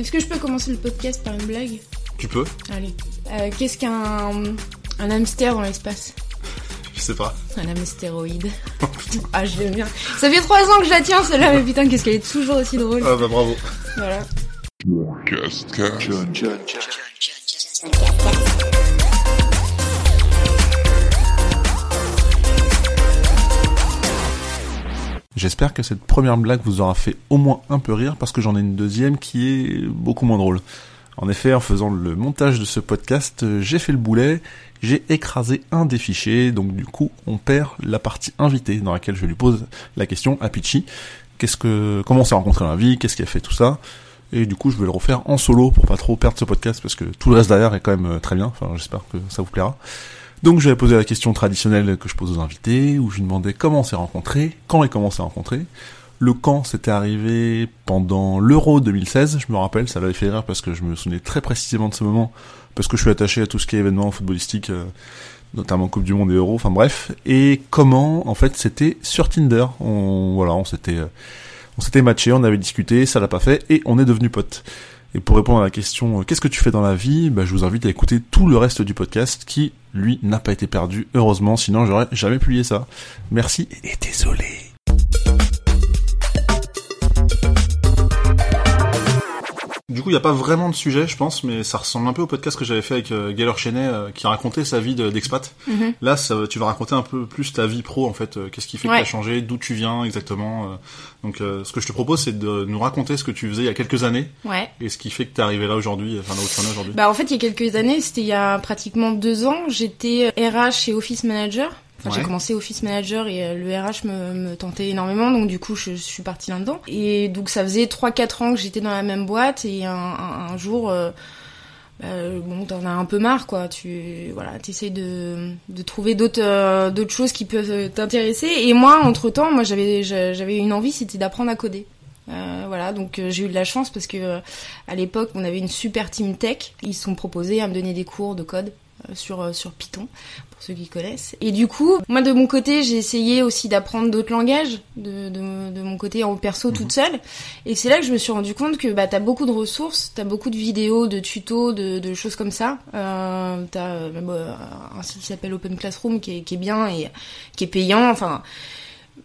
Est-ce que je peux commencer le podcast par une blague Tu peux Allez. Euh, Qu'est-ce qu'un un hamster dans l'espace Je sais pas. Un hamstéroïde. ah, je l'aime bien. Ça fait trois ans que je la tiens, celle-là, mais putain, qu'est-ce qu'elle est toujours aussi drôle. Ah bah bravo. Voilà. J'espère que cette première blague vous aura fait au moins un peu rire parce que j'en ai une deuxième qui est beaucoup moins drôle. En effet, en faisant le montage de ce podcast, j'ai fait le boulet, j'ai écrasé un des fichiers, donc du coup, on perd la partie invitée dans laquelle je lui pose la question à Pitchy. Qu'est-ce que, comment on s'est rencontré dans la vie, qu'est-ce qui a fait tout ça? Et du coup, je vais le refaire en solo pour pas trop perdre ce podcast parce que tout le reste derrière est quand même euh, très bien. Enfin, j'espère que ça vous plaira. Donc, je vais poser la question traditionnelle que je pose aux invités, où je lui demandais comment on s'est rencontré, quand et comment on s'est rencontré. Le quand, c'était arrivé pendant l'Euro 2016, je me rappelle, ça l'avait fait rire parce que je me souvenais très précisément de ce moment, parce que je suis attaché à tout ce qui est événement footballistique, euh, notamment Coupe du Monde et Euro, enfin bref. Et comment, en fait, c'était sur Tinder. On, voilà, on s'était, euh, on s'était matché, on avait discuté, ça l'a pas fait, et on est devenus potes. Et pour répondre à la question euh, qu'est-ce que tu fais dans la vie, bah, je vous invite à écouter tout le reste du podcast qui, lui, n'a pas été perdu, heureusement, sinon j'aurais jamais publié ça. Merci et désolé. Du coup, il n'y a pas vraiment de sujet, je pense, mais ça ressemble un peu au podcast que j'avais fait avec euh, Gaylor Chenet, euh, qui racontait sa vie de- d'expat. Mhm. Là, ça, tu vas raconter un peu plus ta vie pro, en fait. euh, Qu'est-ce qui fait que tu as changé, d'où tu viens exactement. euh. Donc, ce que je te propose, c'est de nous raconter ce que tu faisais il y a quelques années Ouais. et ce qui fait que tu es arrivé là aujourd'hui, enfin là où tu en es aujourd'hui. Bah en fait il y a quelques années, c'était il y a pratiquement deux ans, j'étais RH et Office Manager. Enfin, j'ai commencé Office Manager et euh, le RH me, me tentait énormément, donc du coup je, je suis partie là-dedans. Et donc ça faisait 3-4 ans que j'étais dans la même boîte et un, un, un jour, euh, bah, bon t'en as un peu marre quoi. Tu voilà, t'essayes de, de trouver d'autres euh, d'autres choses qui peuvent euh, t'intéresser. Et moi entre temps, moi j'avais j'a- j'avais une envie, c'était d'apprendre à coder. Euh, voilà, donc j'ai eu de la chance parce que à l'époque on avait une super team tech. Ils se sont proposés à me donner des cours de code sur euh, sur Python pour ceux qui connaissent. Et du coup, moi de mon côté j'ai essayé aussi d'apprendre d'autres langages de, de, de mon côté en perso toute seule. Et c'est là que je me suis rendu compte que bah t'as beaucoup de ressources, t'as beaucoup de vidéos, de tutos, de, de choses comme ça. Euh, t'as euh, même, euh, un site qui s'appelle Open Classroom qui est, qui est bien et qui est payant. Enfin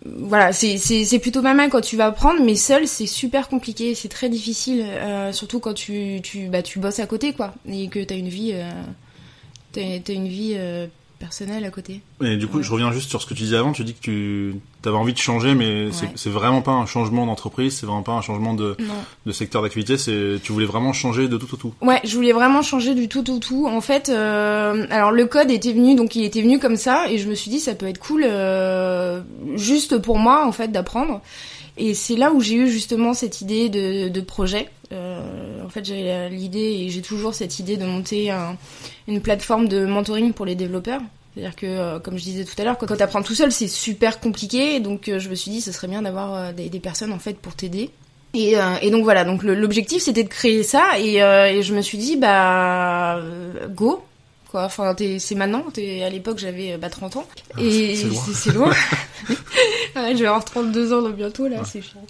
voilà, c'est c'est c'est plutôt pas mal quand tu vas apprendre, mais seul c'est super compliqué, c'est très difficile, euh, surtout quand tu tu bah tu bosses à côté quoi, et que t'as une vie euh, t'as une vie euh, personnelle à côté. Et du coup, Ouais. je reviens juste sur ce que tu disais avant. Tu dis que tu avais envie de changer, mais c'est Ouais. c'est vraiment pas un changement d'entreprise, c'est vraiment pas un changement de, de secteur d'activité. C'est tu voulais vraiment changer de tout au tout. Ouais, je voulais vraiment changer du tout au tout. En fait, euh, alors le code était venu, donc il était venu comme ça, et je me suis dit ça peut être cool, euh, juste pour moi en fait d'apprendre. Et c'est là où j'ai eu justement cette idée de, de projet. Euh, en fait, j'ai l'idée et j'ai toujours cette idée de monter un- une plateforme de mentoring pour les développeurs. C'est-à-dire que, euh, comme je disais tout à l'heure, quand tu apprends tout seul, c'est super compliqué. Donc, euh, je me suis dit, ce serait bien d'avoir des, des personnes en fait pour t'aider. Et, et donc voilà, donc l'objectif c'était de créer ça et, et je me suis dit bah go quoi. Enfin c'est maintenant. À l'époque j'avais euh, bah 30 ans et c'est- c'est loin. ouais, je vais avoir 32 ans là, bientôt là, c'est chiant.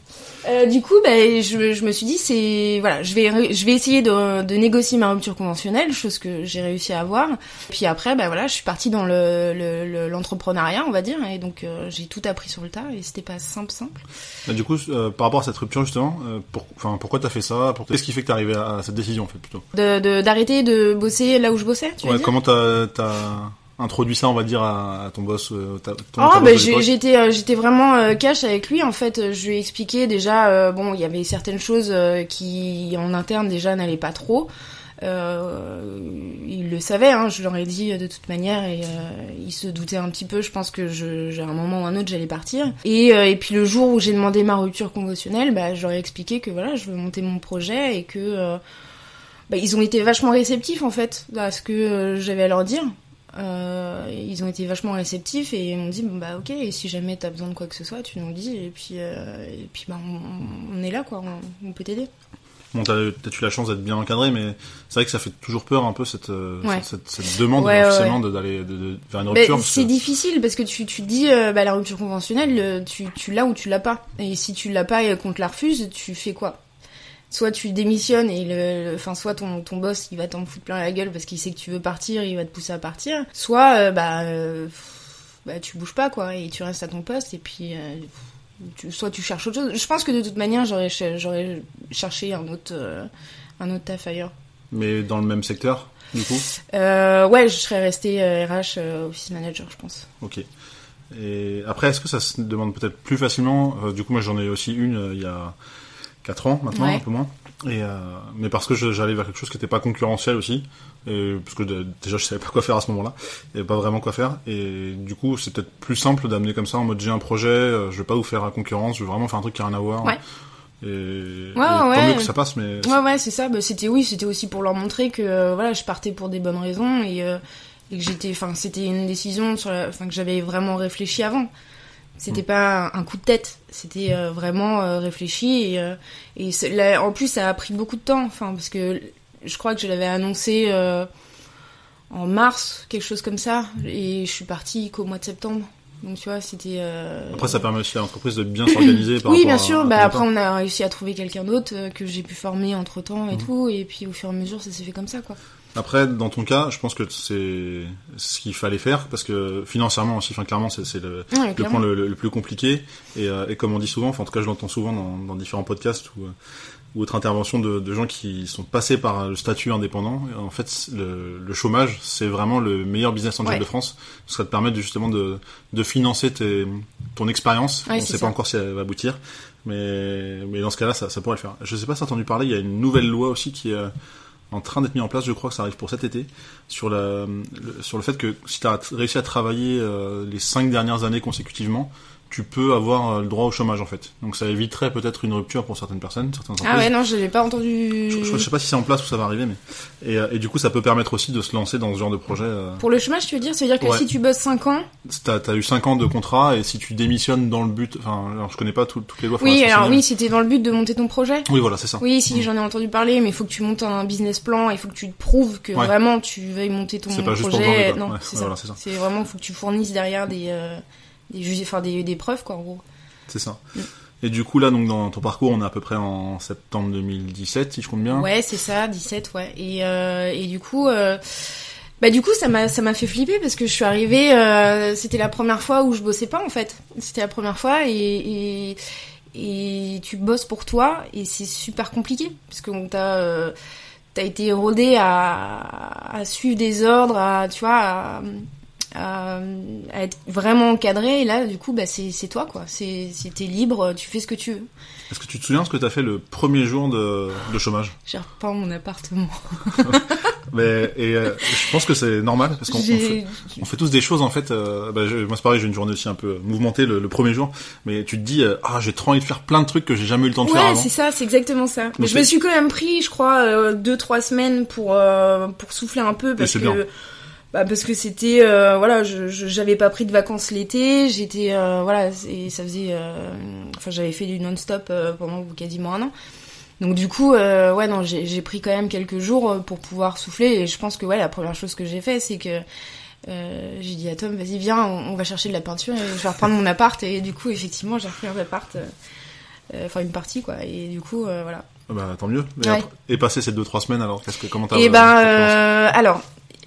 Euh, du coup, bah, je, je me suis dit, c'est voilà, je vais je vais essayer de, de négocier ma rupture conventionnelle, chose que j'ai réussi à avoir. Puis après, bah voilà, je suis partie dans le le- le- l'entrepreneuriat, on va dire, et donc euh, j'ai tout appris sur le tas et c'était pas simple simple. Bah, du coup, euh, par rapport à cette rupture justement, pour, pourquoi t'as fait ça? Pour... Qu'est-ce qui fait que t'es arrivé à, à cette décision en fait plutôt? De de- d'arrêter de, bosser là où je bossais, tu Ouais, Comment t'as as introduit ça, on va dire, à, à ton boss euh, ta, ton, Oh, bah, j'étais euh, j'étais vraiment euh, cash avec lui en fait. Euh, Je lui ai expliqué déjà bon il y avait certaines choses qui en interne déjà n'allaient pas trop. Euh, il le savait, hein, je leur ai dit de toute manière et euh, il se doutait un petit peu. Je pense que je, j'ai un moment ou un autre j'allais partir. Et, euh, et puis le jour où j'ai demandé ma rupture conventionnelle, bah, j'aurais expliqué que voilà je veux monter mon projet et que euh, bah, ils ont été vachement réceptifs en fait à ce que j'avais à leur dire. Euh, ils ont été vachement réceptifs et ils m'ont dit bon, bah ok et si jamais t'as besoin de quoi que ce soit tu nous le dis et puis euh, et puis bah on, on est là quoi on, on peut t'aider Bon, t'as peut-être eu la chance d'être bien encadré, mais c'est vrai que ça fait toujours peur un peu cette, euh, Ouais. cette, demande Ouais, ouais, d'aller de, de, vers une Bah, rupture. c'est que- difficile parce que tu, tu te dis euh, bah, la rupture conventionnelle tu, tu l'as ou tu l'as pas et si tu l'as pas et qu'on te la refuse tu fais quoi? Soit tu démissionnes et le, enfin soit ton, ton boss il va t'en foutre plein la gueule parce qu'il sait que tu veux partir, il va te pousser à partir, soit euh, bah, euh, bah tu bouges pas quoi et tu restes à ton poste et puis euh, tu, soit tu cherches autre chose. Je pense que de toute manière j'aurais j'aurais cherché un autre un autre taf ailleurs. Mais dans le même secteur du coup? Ouais, je serais resté RH office manager je pense. Ok. Et après, est-ce que ça se demande peut-être plus facilement? Du coup, moi, j'en ai aussi une il y a 4 ans maintenant, un peu moins. Et euh, mais parce que j'allais vers quelque chose qui n'était pas concurrentiel aussi, et, parce que déjà je savais pas quoi faire à ce moment-là, et pas vraiment quoi faire. Et du coup, c'est peut-être plus simple d'amener comme ça en mode j'ai un projet, euh, je vais pas vous faire la concurrence, je veux vraiment faire un truc qui a rien à voir. Ouais. Et, ouais, tant ouais. mieux que ça passe, mais ouais, ouais, c'est ça. Bah, c'était oui, c'était aussi pour leur montrer que euh, voilà, je partais pour des bonnes raisons et, euh, et que j'étais, enfin, c'était une décision sur, enfin, que j'avais vraiment réfléchi avant. C'était pas un coup de tête, c'était euh, vraiment euh, réfléchi et, euh, et là, en plus ça a pris beaucoup de temps, enfin parce que je crois que je l'avais annoncé en mars, quelque chose comme ça, et je suis partie qu'au mois de septembre. Donc tu vois, c'était. Après, ça permet aussi à l'entreprise de bien s'organiser. oui, bien sûr. bah après, on a réussi à trouver quelqu'un d'autre que j'ai pu former entre temps et mm. tout, et puis au fur et à mesure, ça s'est fait comme ça, quoi. Après, dans ton cas, je pense que c'est ce qu'il fallait faire parce que financièrement aussi, enfin clairement, c'est le, le point le, plus compliqué. Et, euh, et, comme on dit souvent, enfin en tout cas, je l'entends souvent dans, dans, différents podcasts ou, ou autres interventions de, de, gens qui sont passés par le statut indépendant. en fait, le, le chômage, c'est vraiment le meilleur business angel de France. Ça te permet justement de, de financer tes, ton expérience. on ne sait pas encore si elle va aboutir, mais, mais dans ce cas-là, ça, ça pourrait le faire. Je sais pas si t'as entendu parler, il y a une nouvelle loi aussi qui est en train d'être mis en place, je crois que ça arrive pour cet été, sur, le, sur le fait que si tu réussi à travailler euh, les cinq dernières années consécutivement, tu peux avoir euh, le droit au chômage en fait. Donc ça éviterait peut-être une rupture pour certaines personnes, certaines Ah ouais, non, je l'ai pas entendu. Je, je, sais pas si c'est en place ou ça va arriver, mais et, euh, et, du coup ça peut permettre aussi de se lancer dans ce genre de projet. Euh... Pour le chômage, tu veux dire, c'est à dire que si tu bosses 5 ans, t'as as eu 5 ans de contrat et si tu démissionnes dans le but, enfin, alors je connais pas tout, toutes les lois. Oui, alors oui, c'était dans le but de monter ton projet. Oui, voilà, c'est ça. Oui, si mm. j'en ai entendu parler, mais il faut que tu montes un business plan, il faut que tu te prouves que vraiment tu veuilles monter ton pas projet. Juste non, c'est ça. C'est vraiment, faut que tu fournisses derrière des euh, des, enfin, des, des preuves quoi en gros. C'est ça. Mm. Et du coup, là, donc, dans ton parcours, on est à peu près en septembre 2017, si je compte bien. Ouais, c'est ça, 17, ouais. Et, euh, et du coup, euh, bah, du coup, ça m'a, ça m'a fait flipper parce que je suis arrivée, euh, c'était la première fois où je bossais pas, en fait. C'était la première fois et, et, et tu bosses pour toi et c'est super compliqué parce que t'as, euh, t'as été rodé à, à suivre des ordres, à, tu vois, à, à, être vraiment encadré. Et là, du coup, bah, c'est toi, quoi. C'est t'es libre, tu fais ce que tu veux. Est-ce que tu te souviens ce que tu as fait le premier jour de, de chômage? J'ai repeint mon appartement. Mais, et euh, je pense que c'est normal parce qu'on fait, on fait tous des choses en fait. Euh, bah, moi c'est pareil, j'ai une journée aussi un peu mouvementée le, premier jour, mais tu te dis euh, ah j'ai trop envie de faire plein de trucs que j'ai jamais eu le temps de faire avant. Ouais, c'est ça, c'est exactement ça. Mais je me suis quand même pris, je crois, deux trois semaines pour pour souffler un peu parce que. Bien bah parce que c'était euh, voilà je j'avais pas pris de vacances l'été j'étais euh, voilà et ça faisait euh, enfin j'avais fait du non-stop pendant quasiment un an. Donc du coup ouais non j'ai pris quand même quelques jours pour pouvoir souffler et je pense que ouais la première chose que j'ai fait c'est que j'ai dit à Tom vas-y viens on, va chercher de la peinture et je vais reprendre mon appart et du coup effectivement j'ai repris un appart enfin une partie quoi et du coup voilà. Ah bah tant mieux. Et, passer ces deux trois semaines alors qu'est-ce que comment t'as et eh ben alors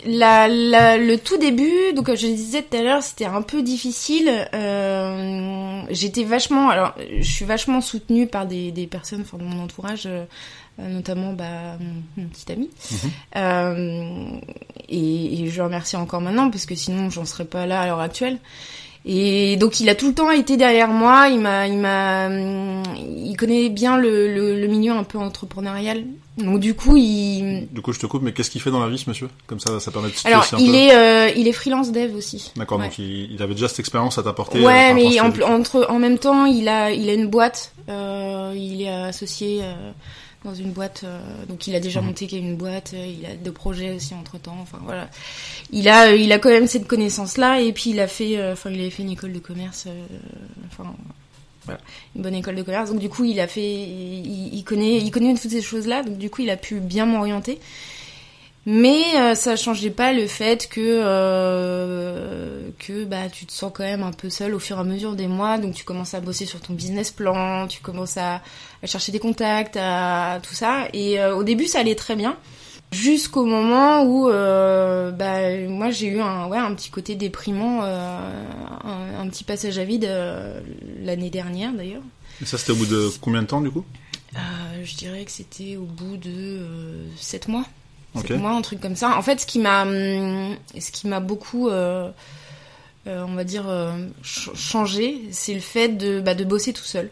la, la, le tout début, donc je le disais tout à l'heure, c'était un peu difficile. Euh, J'étais vachement, alors je suis vachement soutenue par des, des personnes enfin, de mon entourage, euh, notamment bah, mon, mon petit ami. Mhm. euh, et, et, je le remercie encore maintenant parce que sinon j'en serais pas là à l'heure actuelle. Et donc il a tout le temps été derrière moi. Il m'a, il m'a, il connaît bien le, le, le, milieu un peu entrepreneurial. Donc du coup, il. Du coup, je te coupe, mais qu'est-ce qu'il fait dans la vie, ce monsieur? Comme ça, ça permet de Alors, aussi un il est, euh, il est freelance dev aussi. D'accord, donc il, il, avait déjà cette expérience à t'apporter. Ouais, euh, mais en, entre, en même temps, il a, il a une boîte. Euh, il est associé. Euh, dans une boîte. Euh, donc il a déjà mhm. monté une boîte, euh, il a deux projets aussi entre temps. Enfin voilà, il a il a quand même cette connaissance là et puis il a fait, euh, enfin il avait fait une école de commerce. enfin voilà, une bonne école de commerce. Donc du coup il a fait, il, il connaît il connaît toutes ces choses là. Donc du coup il a pu bien m'orienter. Mais euh, ça changeait pas le fait que euh, que bah tu te sens quand même un peu seul au fur et à mesure des mois, donc tu commences à bosser sur ton business plan, tu commences à, à chercher des contacts, à tout ça. Et euh, au début ça allait très bien, jusqu'au moment où euh, bah moi j'ai eu un ouais un petit côté déprimant, un, un petit passage à vide l'année dernière d'ailleurs. Et ça c'était au bout de combien de temps du coup? Je dirais que c'était au bout de euh, 7 mois. Ok. 7 mois, un truc comme ça. En fait, ce qui m'a, hum, ce qui m'a beaucoup, euh, euh, on va dire, euh, ch- changé, c'est le fait de, bah, de bosser tout seul.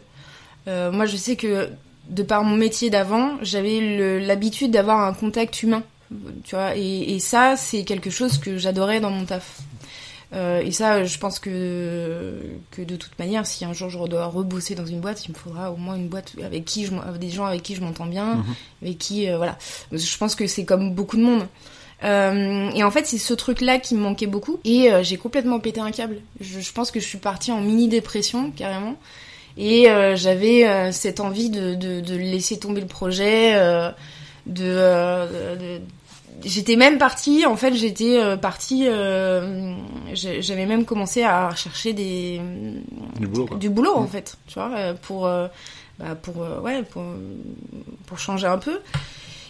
Moi, je sais que de par mon métier d'avant, j'avais l'habitude d'avoir un contact humain. Tu vois, et, et ça, c'est quelque chose que j'adorais dans mon taf. Euh, et ça, je pense que, que de toute manière, si un jour je dois rebosser dans une boîte, il me faudra au moins une boîte avec qui je, avec des gens avec qui je m'entends bien, Mhm. avec qui, euh, voilà. Je pense que c'est comme beaucoup de monde. Euh, et en fait, c'est ce truc-là qui me manquait beaucoup. Et j'ai complètement pété un câble. Je, je pense que je suis partie en mini dépression carrément. Et j'avais cette envie de, de, de laisser tomber le projet, de, de- j'étais même partie. En fait, j'étais euh, partie. euh, j'avais même commencé à rechercher des Du boulot quoi. du boulot en Mm. fait, tu vois, euh, pour euh, bah, pour ouais pour pour changer un peu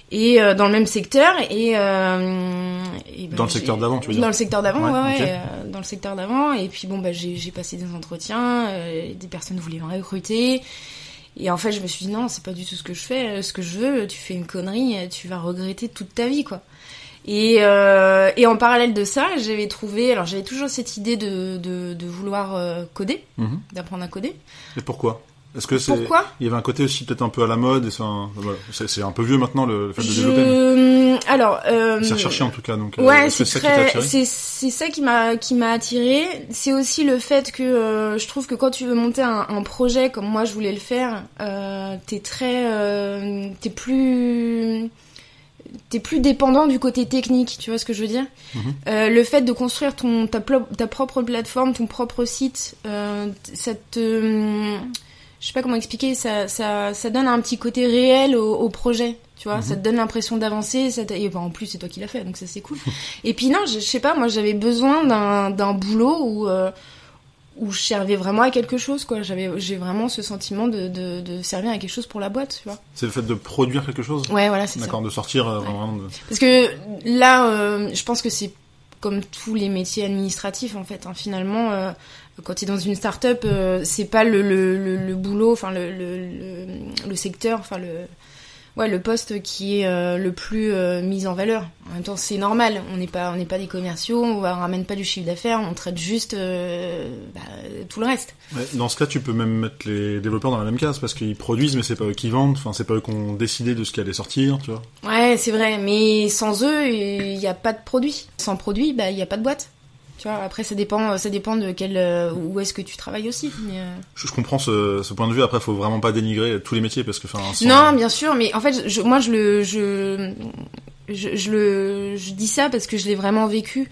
et euh, dans le même secteur et, euh, et, bah, Dans le secteur d'avant, tu veux dire dans le secteur d'avant Ouais, ouais, euh, dans le secteur d'avant et puis bon bah j'ai passé des entretiens des personnes voulaient me recruter et en fait je me suis dit non c'est pas du tout ce que je fais ce que je veux tu fais une connerie tu vas regretter toute ta vie quoi et, euh, et en parallèle de ça, j'avais trouvé, alors j'avais toujours cette idée de, de, de vouloir euh, coder, Mhm. d'apprendre à coder. Et pourquoi? Est-ce que c'est Pourquoi? Il y avait un côté aussi peut-être un peu à la mode et c'est un- voilà, un peu vieux maintenant le, le fait de développer. mais Je... Alors, euh, C'est recherché en tout cas donc. euh, Ouais, c'est ça qui t'a très, ça qui m'a qui m'a attiré. C'est aussi le fait que euh, je trouve que quand tu veux monter un, un projet comme moi je voulais le faire, euh, t'es très, euh, t'es plus t'es plus dépendant du côté technique, tu vois ce que je veux dire Mhm. Euh, Le fait de construire ton ta, ta propre plateforme, ton propre site, euh, ça te, je sais pas comment expliquer, ça ça ça donne un petit côté réel au, au projet, tu vois, Mhm. ça te donne l'impression d'avancer, et ben, en plus c'est toi qui l'as fait, donc ça c'est cool. et puis non, je, je sais pas, moi j'avais besoin d'un d'un boulot où euh, où je servais vraiment à quelque chose, quoi. J'avais j'ai vraiment ce sentiment de, de de servir à quelque chose pour la boîte, tu vois. C'est le fait de produire quelque chose? Ouais, voilà, c'est ça. D'accord, de sortir euh, Ouais. vraiment de... Parce que là, euh, je pense que c'est comme tous les métiers administratifs en fait. hein. Finalement, euh, quand tu es dans une start-up, c'est pas le, le, le, le boulot, enfin le, le secteur, enfin le ouais le poste qui est euh, le plus euh, mis en valeur. En même temps, c'est normal. On n'est pas on n'est pas des commerciaux, on, on ramène pas du chiffre d'affaires, on traite juste euh, bah, tout le reste. Ouais, dans ce cas, tu peux même mettre les développeurs dans la même case parce qu'ils produisent, mais c'est pas eux qui vendent. Enfin, c'est pas eux qui ont décidé de ce qui allait sortir, tu vois. Ouais, c'est vrai, mais sans eux, il n'y a pas de produit. Sans produit, bah il n'y a pas de boîte. Tu vois, après ça dépend, ça dépend de quel, euh, où est-ce que tu travailles aussi. mais, euh, Je, je comprends ce, ce point de vue. Après, faut vraiment pas dénigrer tous les métiers parce que, enfin, sans- Non, bien sûr, mais en fait, je, moi je le, je, je, je le, je dis ça parce que je l'ai vraiment vécu.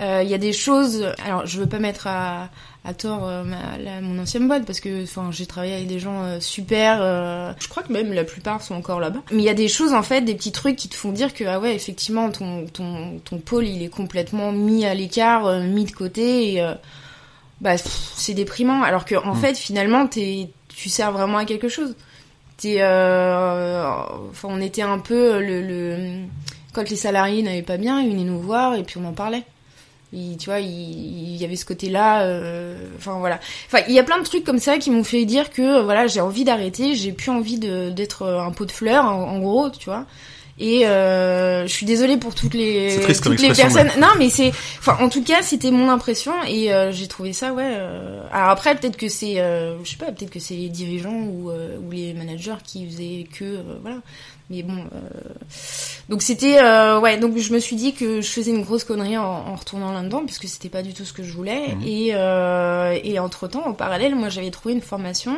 Euh, Il y a des choses, alors je veux pas mettre à, à tort euh, ma, la- mon ancienne boîte parce que, enfin, j'ai travaillé avec des gens euh, super. euh, je crois que même la plupart sont encore là-bas. Mais il y a des choses en fait, des petits trucs qui te font dire que ah ouais, effectivement, ton ton ton pôle il est complètement mis à l'écart, euh, mis de côté et euh, bah c'est déprimant. Alors que en Mm. fait, finalement, t'es tu sers vraiment à quelque chose. T'es, euh, enfin, on était un peu le, le quand les salariés n'avaient pas bien, ils venaient nous voir et puis on en parlait. Il, tu vois, il, il y avait ce côté-là. euh, Enfin voilà. Enfin, il y a plein de trucs comme ça qui m'ont fait dire que euh, voilà, j'ai envie d'arrêter, j'ai plus envie d'être un pot de fleurs, en, en gros, tu vois. Et euh, je suis désolée pour toutes les comme toutes les personnes. Non, mais c'est, enfin, en tout cas, c'était mon impression et euh, j'ai trouvé ça, ouais. euh, Alors après, peut-être que c'est, euh, je sais pas, peut-être que c'est les dirigeants ou euh, ou les managers qui faisaient que, euh, voilà. Mais bon, euh, donc c'était, euh, ouais. Donc je me suis dit que je faisais une grosse connerie en, en retournant là-dedans puisque c'était pas du tout ce que je voulais. Mhm. Et euh, et entre temps, en parallèle, moi, j'avais trouvé une formation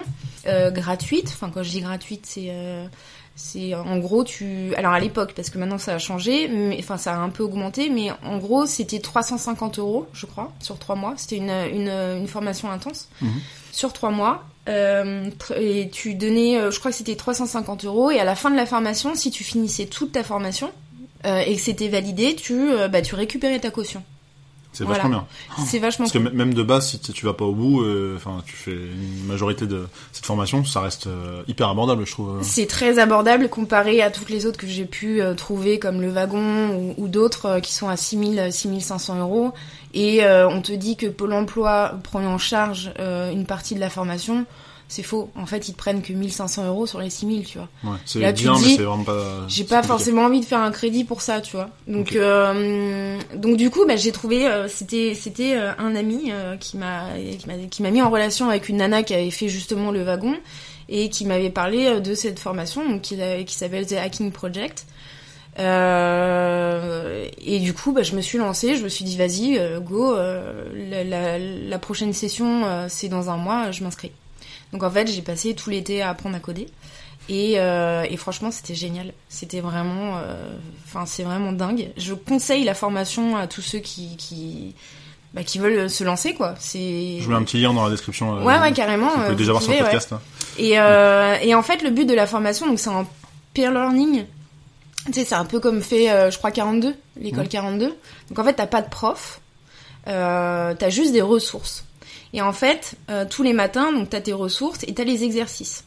gratuite. Enfin, quand je dis gratuite, c'est c'est en gros tu alors à l'époque parce que maintenant ça a changé mais enfin ça a un peu augmenté mais en gros c'était 350 euros je crois sur trois mois c'était une, une, une formation intense Mhm. sur trois mois euh, et tu donnais euh, je crois que c'était 350 euros et à la fin de la formation si tu finissais toute ta formation et que c'était validé, tu, bah, tu récupérais ta caution. C'est vachement bien. C'est vachement Parce que même de base, si tu vas pas au bout, enfin, tu fais une majorité de cette formation, ça reste hyper abordable, je trouve. C'est très abordable comparé à toutes les autres que j'ai pu trouver, comme le wagon ou, d'autres qui sont à 6000, 6500 euros. Et on te dit que Pôle Emploi prend en charge une partie de la formation c'est faux. En fait, ils te prennent que 1500 euros sur les 6000, tu vois. Ouais, c'est bien, mais c'est vraiment pas. J'ai pas forcément envie de faire un crédit pour ça, tu vois. Donc, euh, donc du coup, bah, j'ai trouvé, euh, c'était, c'était euh, un ami qui m'a, qui m'a, mis en relation avec une nana qui avait fait justement le wagon et qui m'avait parlé de cette formation, donc qui, qui s'appelle The Hacking Project. et du coup, bah, je me suis lancée, je me suis dit vas-y, go, la, la, la, prochaine session c'est dans un mois, je m'inscris. Donc en fait, j'ai passé tout l'été à apprendre à coder. Et, euh, et franchement, c'était génial. C'était vraiment, euh, enfin, c'est vraiment dingue. Je conseille la formation à tous ceux qui, qui, bah, qui veulent se lancer, quoi. C'est. Je mets un petit lien dans la description. Euh, ouais, ouais, carrément. Vous pouvez déjà voir sur le podcast. Hein. Et, et en fait, le but de la formation, donc c'est en peer learning. Tu sais, c'est un peu comme fait, je crois, 42, l'école 42. Mmh. Donc en fait, t'as pas de prof, euh, t'as juste des ressources. Et en fait, euh, tous les matins, donc t'as tes ressources et t'as les exercices.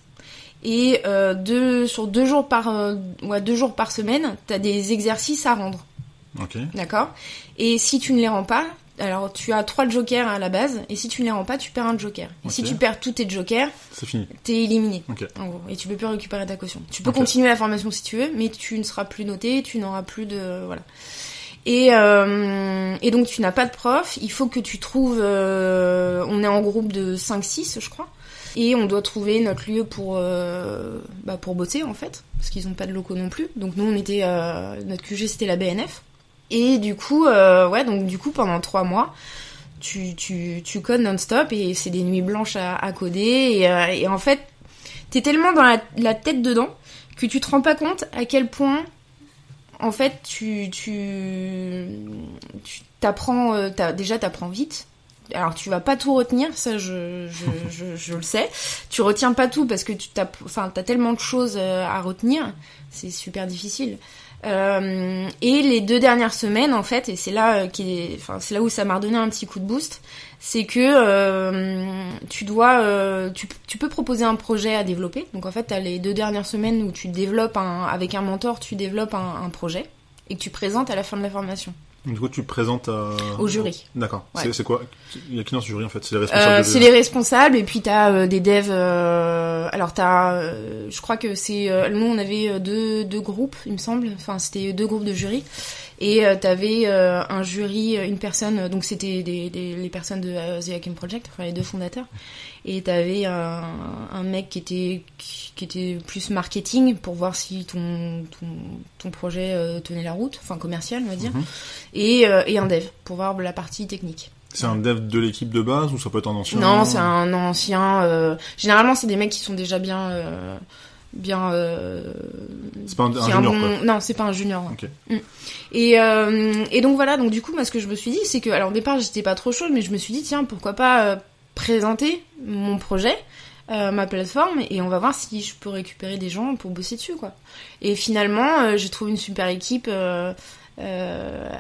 Et euh, deux, sur deux jours par, euh, ouais, deux jours par semaine, t'as des exercices à rendre. Ok. D'accord? Et si tu ne les rends pas, alors tu as trois jokers à la base, et si tu ne les rends pas, tu perds un joker. Et si tu perds tous tes jokers, c'est fini. T'es éliminé. Ok. En gros, et tu peux plus récupérer ta caution. Tu peux continuer la formation si tu veux, mais tu ne seras plus noté, tu n'auras plus de voilà. Et, euh, et donc tu n'as pas de prof, il faut que tu trouves, euh, on est en groupe de 5-6 je crois, et on doit trouver notre lieu pour, euh, bah pour bosser en fait, parce qu'ils n'ont pas de locaux non plus. Donc nous on était, euh, notre QG c'était la BNF, et du coup, euh, ouais donc du coup pendant 3 mois, tu, tu, tu codes non-stop et c'est des nuits blanches à, coder, et, euh, et, en fait t'es tellement dans la, la tête dedans que tu te rends pas compte à quel point en fait, tu, tu, tu t'apprends, euh, déjà t'apprends vite. Alors tu vas pas tout retenir, ça je, je, je, le sais. Tu retiens pas tout parce que tu t'as, enfin t'as tellement de choses euh, à retenir, c'est super difficile. Euh, et les deux dernières semaines en fait, et c'est là qui, enfin c'est là où ça m'a redonné un petit coup de boost, c'est que euh, tu dois, euh, tu, peux proposer un projet à développer. Donc en fait, tu les deux dernières semaines où tu développes un, avec un mentor, tu développes un, un, projet et que tu présentes à la fin de la formation. Du coup, tu présentes à... au jury. D'accord. C'est quoi? Il y a qui dans ce jury en fait? C'est les responsables. Euh, c'est les responsables et puis t'as euh, des devs. Euh, alors t'as, euh, je crois que c'est nous on avait deux deux groupes, il me semble. Enfin c'était deux groupes de jury. Et euh, t'avais euh, un jury, une personne, donc c'était des, des, les personnes de euh, The Hacking Project, enfin les deux fondateurs. Et t'avais un, un mec qui était qui était plus marketing pour voir si ton ton, ton projet euh, tenait la route, enfin commercial on va dire, mhm. et, et un dev pour voir la partie technique. C'est un dev de l'équipe de base ou ça peut être un ancien Non, c'est un ancien. généralement, c'est des mecs qui sont déjà bien bien. Euh, c'est pas un, junior quoi. Non, c'est pas un junior. Okay. Mm. Et euh, et donc voilà, donc du coup, moi ce que je me suis dit, c'est que alors au départ j'étais pas trop chaude, mais je me suis dit tiens pourquoi pas euh, présenter mon projet. Euh, ma plateforme et on va voir si je peux récupérer des gens pour bosser dessus quoi. Et finalement euh, j'ai trouvé une super équipe euh,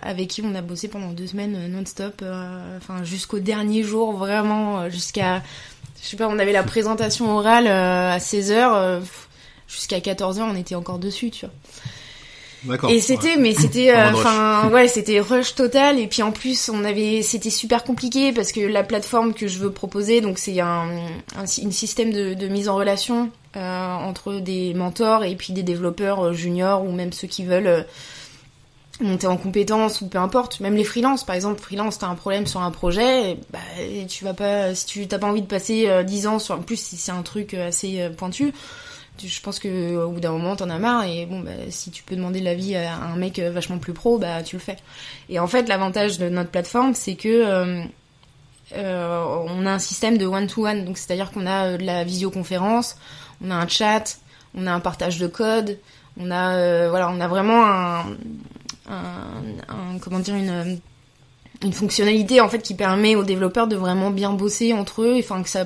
avec qui on a bossé pendant deux semaines non-stop, enfin jusqu'au dernier jour vraiment jusqu'à je sais pas on avait la présentation orale à 16 heures jusqu'à 14h on était encore dessus tu vois. Et c'était, mais c'était, euh, enfin, ouais, c'était rush total. Et puis en plus, on avait, c'était super compliqué parce que la plateforme que je veux proposer, donc c'est un, un, système de, de, mise en relation euh, entre des mentors et puis des développeurs euh, juniors ou même ceux qui veulent euh, monter en compétences ou peu importe. Même les freelances, par exemple, freelance, t'as un problème sur un projet, bah, tu vas pas, si tu t'as pas envie de passer 10 ans sur, en plus, si c'est un truc assez pointu je pense que au bout d'un moment t'en as marre et bon bah, si tu peux demander l'avis à un mec euh, vachement plus pro bah tu le fais. Et en fait l'avantage de notre plateforme c'est que euh, euh, on a un système de one to one donc c'est à dire qu'on a de la visioconférence on a un chat on a un partage de code on a voilà on a vraiment un, comment dire une une fonctionnalité en fait qui permet aux développeurs de vraiment bien bosser entre eux enfin que ça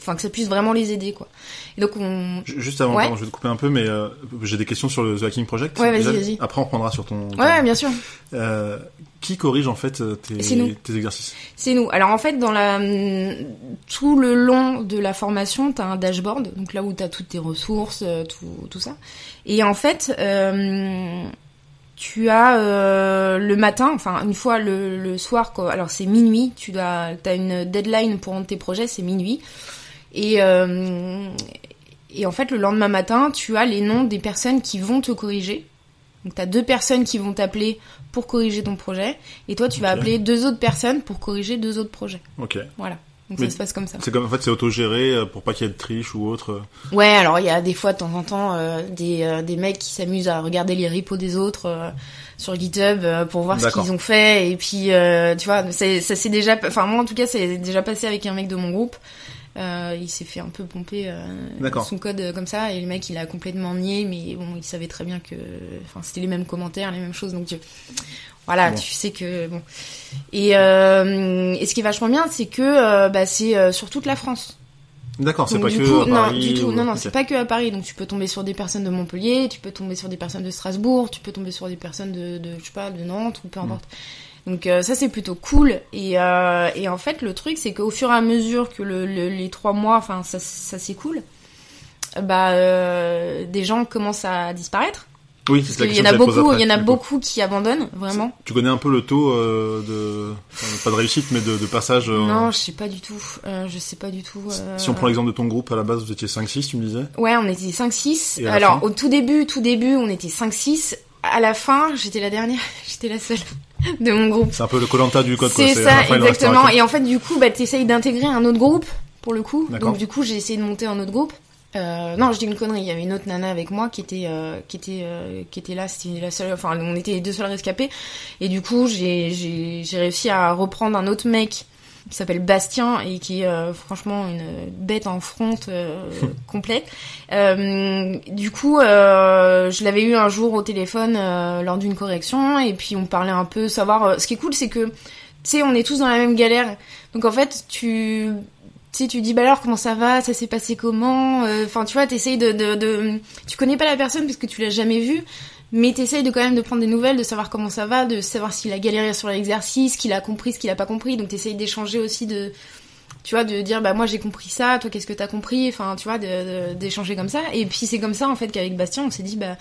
enfin que ça puisse vraiment les aider quoi. Et donc on Ju- Juste avant, Ouais. pardon, je vais te couper un peu, mais euh, j'ai des questions sur le The Hacking Project. Ouais, vas-y. Après, on reprendra sur ton. ton- Ouais, bien sûr. Euh, qui corrige en fait euh, tes, C'est nous. tes exercices? C'est nous. Alors en fait, dans la tout le long de la formation, t'as un dashboard, donc là où t'as toutes tes ressources, euh, tout, tout ça. Et en fait, euh, tu as euh, le matin, enfin une fois le, le soir, quoi, alors c'est minuit. Tu dois, t'as une deadline pour un de tes projets, c'est minuit. Et euh, et en fait, le lendemain matin, tu as les noms des personnes qui vont te corriger. Donc t'as deux personnes qui vont t'appeler pour corriger ton projet, et toi tu vas appeler deux autres personnes pour corriger deux autres projets. Ok. Voilà. Donc Mais- ça se passe comme ça. C'est comme en fait c'est autogéré euh, pour pas qu'il y ait de triche ou autre. euh. Ouais, alors il y a des fois de temps en temps euh, des, euh, des mecs qui s'amusent à regarder les repos des autres euh, sur GitHub pour voir ce qu'ils ont fait et puis tu vois, c'est- ça s'est déjà enfin moi en tout cas c'est déjà passé avec un mec de mon groupe. Euh, il s'est fait un peu pomper euh, son code euh, comme ça et le mec il a complètement nié mais bon il savait très bien que enfin c'était les mêmes commentaires les mêmes choses donc tu- voilà Bon. tu sais que bon et, euh, et ce qui est vachement bien c'est que euh, bah, c'est euh, sur toute la France D'accord, c'est pas du que coup, à non, Paris du tout, ou- non, non, c'est pas que à Paris. Donc tu peux tomber sur des personnes de Montpellier, tu peux tomber sur des personnes de Strasbourg, tu peux tomber sur des personnes de, de je sais pas, de Nantes ou peu importe. Donc euh, ça c'est plutôt cool. Et, euh, et en fait le truc c'est qu'au fur et à mesure que le, le- les trois mois, enfin ça, ça s'écoule, bah euh, des gens commencent à disparaître. Oui, c'est qu'il y en a beaucoup, il y en a beaucoup qui abandonnent vraiment. Tu connais un peu le taux de enfin, pas de réussite mais de, de passage. Non, je sais pas du tout. Je sais pas du tout. Si on prend l'exemple de ton groupe à la base, vous étiez 5-6, tu me disais? Ouais, on était 5-6. Et à la Alors, au tout début, tout début, on était 5-6. À la fin, j'étais la dernière, j'étais la seule de mon groupe. C'est un peu le colanta du code. C'est ça, exactement. Et en fait, du coup, bah, t'essayes d'intégrer un autre groupe, pour le coup. Donc, du coup, j'ai essayé de monter un autre groupe. Euh, non, je dis une connerie. Il y avait une autre nana avec moi qui était, euh, qui était, euh, qui était là. C'était la seule. Enfin, on était les deux seuls rescapés. Et du coup, j'ai réussi à reprendre un autre mec qui s'appelle Bastien et qui est euh, franchement une bête en front euh, complète. Euh, du coup, euh, je l'avais eu un jour au téléphone euh, lors d'une correction et puis on parlait un peu savoir. ce qui est cool, c'est que tu sais, on est tous dans la même galère. Donc en fait, tu sais, tu dis bah alors comment ça va, ça s'est passé comment, Euh, enfin tu vois, t'essayes de, de, de, tu connais pas la personne parce que tu l'as jamais vue, mais t'essayes de quand même de prendre des nouvelles, de savoir comment ça va, de savoir s'il a galéré sur l'exercice, qu'il a compris, ce qu'il a pas compris, donc t'essayes d'échanger aussi de, tu vois, de dire bah moi j'ai compris ça, toi qu'est-ce que t'as compris, enfin tu vois, d'échanger comme ça, et puis c'est comme ça en fait qu'avec Bastien on s'est dit bah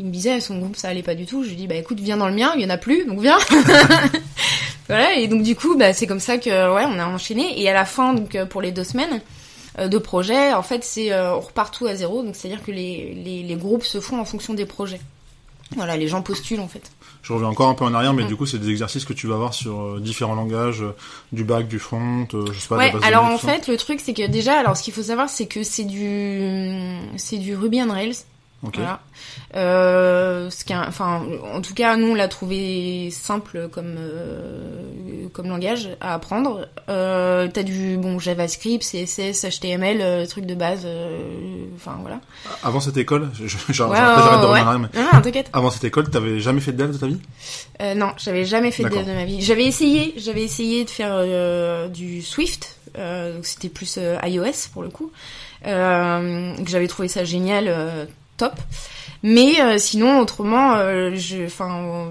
il me disait son groupe ça allait pas du tout, je lui dit bah écoute viens dans le mien, il y en a plus, donc viens. voilà et donc du coup bah c'est comme ça que ouais on a enchaîné. Et à la fin donc euh, pour les deux semaines euh, de projet en fait c'est euh, on repart tout à zéro. Donc c'est à dire que les groupes se font en fonction des projets. Voilà les gens postulent en fait. Je reviens encore un peu en arrière, mais du coup, c'est des exercices que tu vas voir sur euh, différents langages, euh, du back, du front, euh, je sais pas. de la Ouais, base de alors en fait, le truc, c'est que déjà, alors ce qu'il faut savoir, c'est que c'est du, c'est du Ruby on Rails. Voilà. Euh, ce qui enfin, en tout cas, nous, on l'a trouvé simple comme, euh, comme langage à apprendre. Euh, t'as du, bon, JavaScript, CSS, HTML, trucs de base, enfin, voilà. Avant cette école, j'arrête de revenir Non, t'inquiète. avant cette école, t'avais jamais fait de dev de ta vie? Non, j'avais jamais fait de dev de ma vie. J'avais essayé, j'avais essayé de faire du Swift, donc c'était plus iOS pour le coup, que j'avais trouvé ça génial, top. Mais euh, sinon, autrement, euh, je, enfin, euh,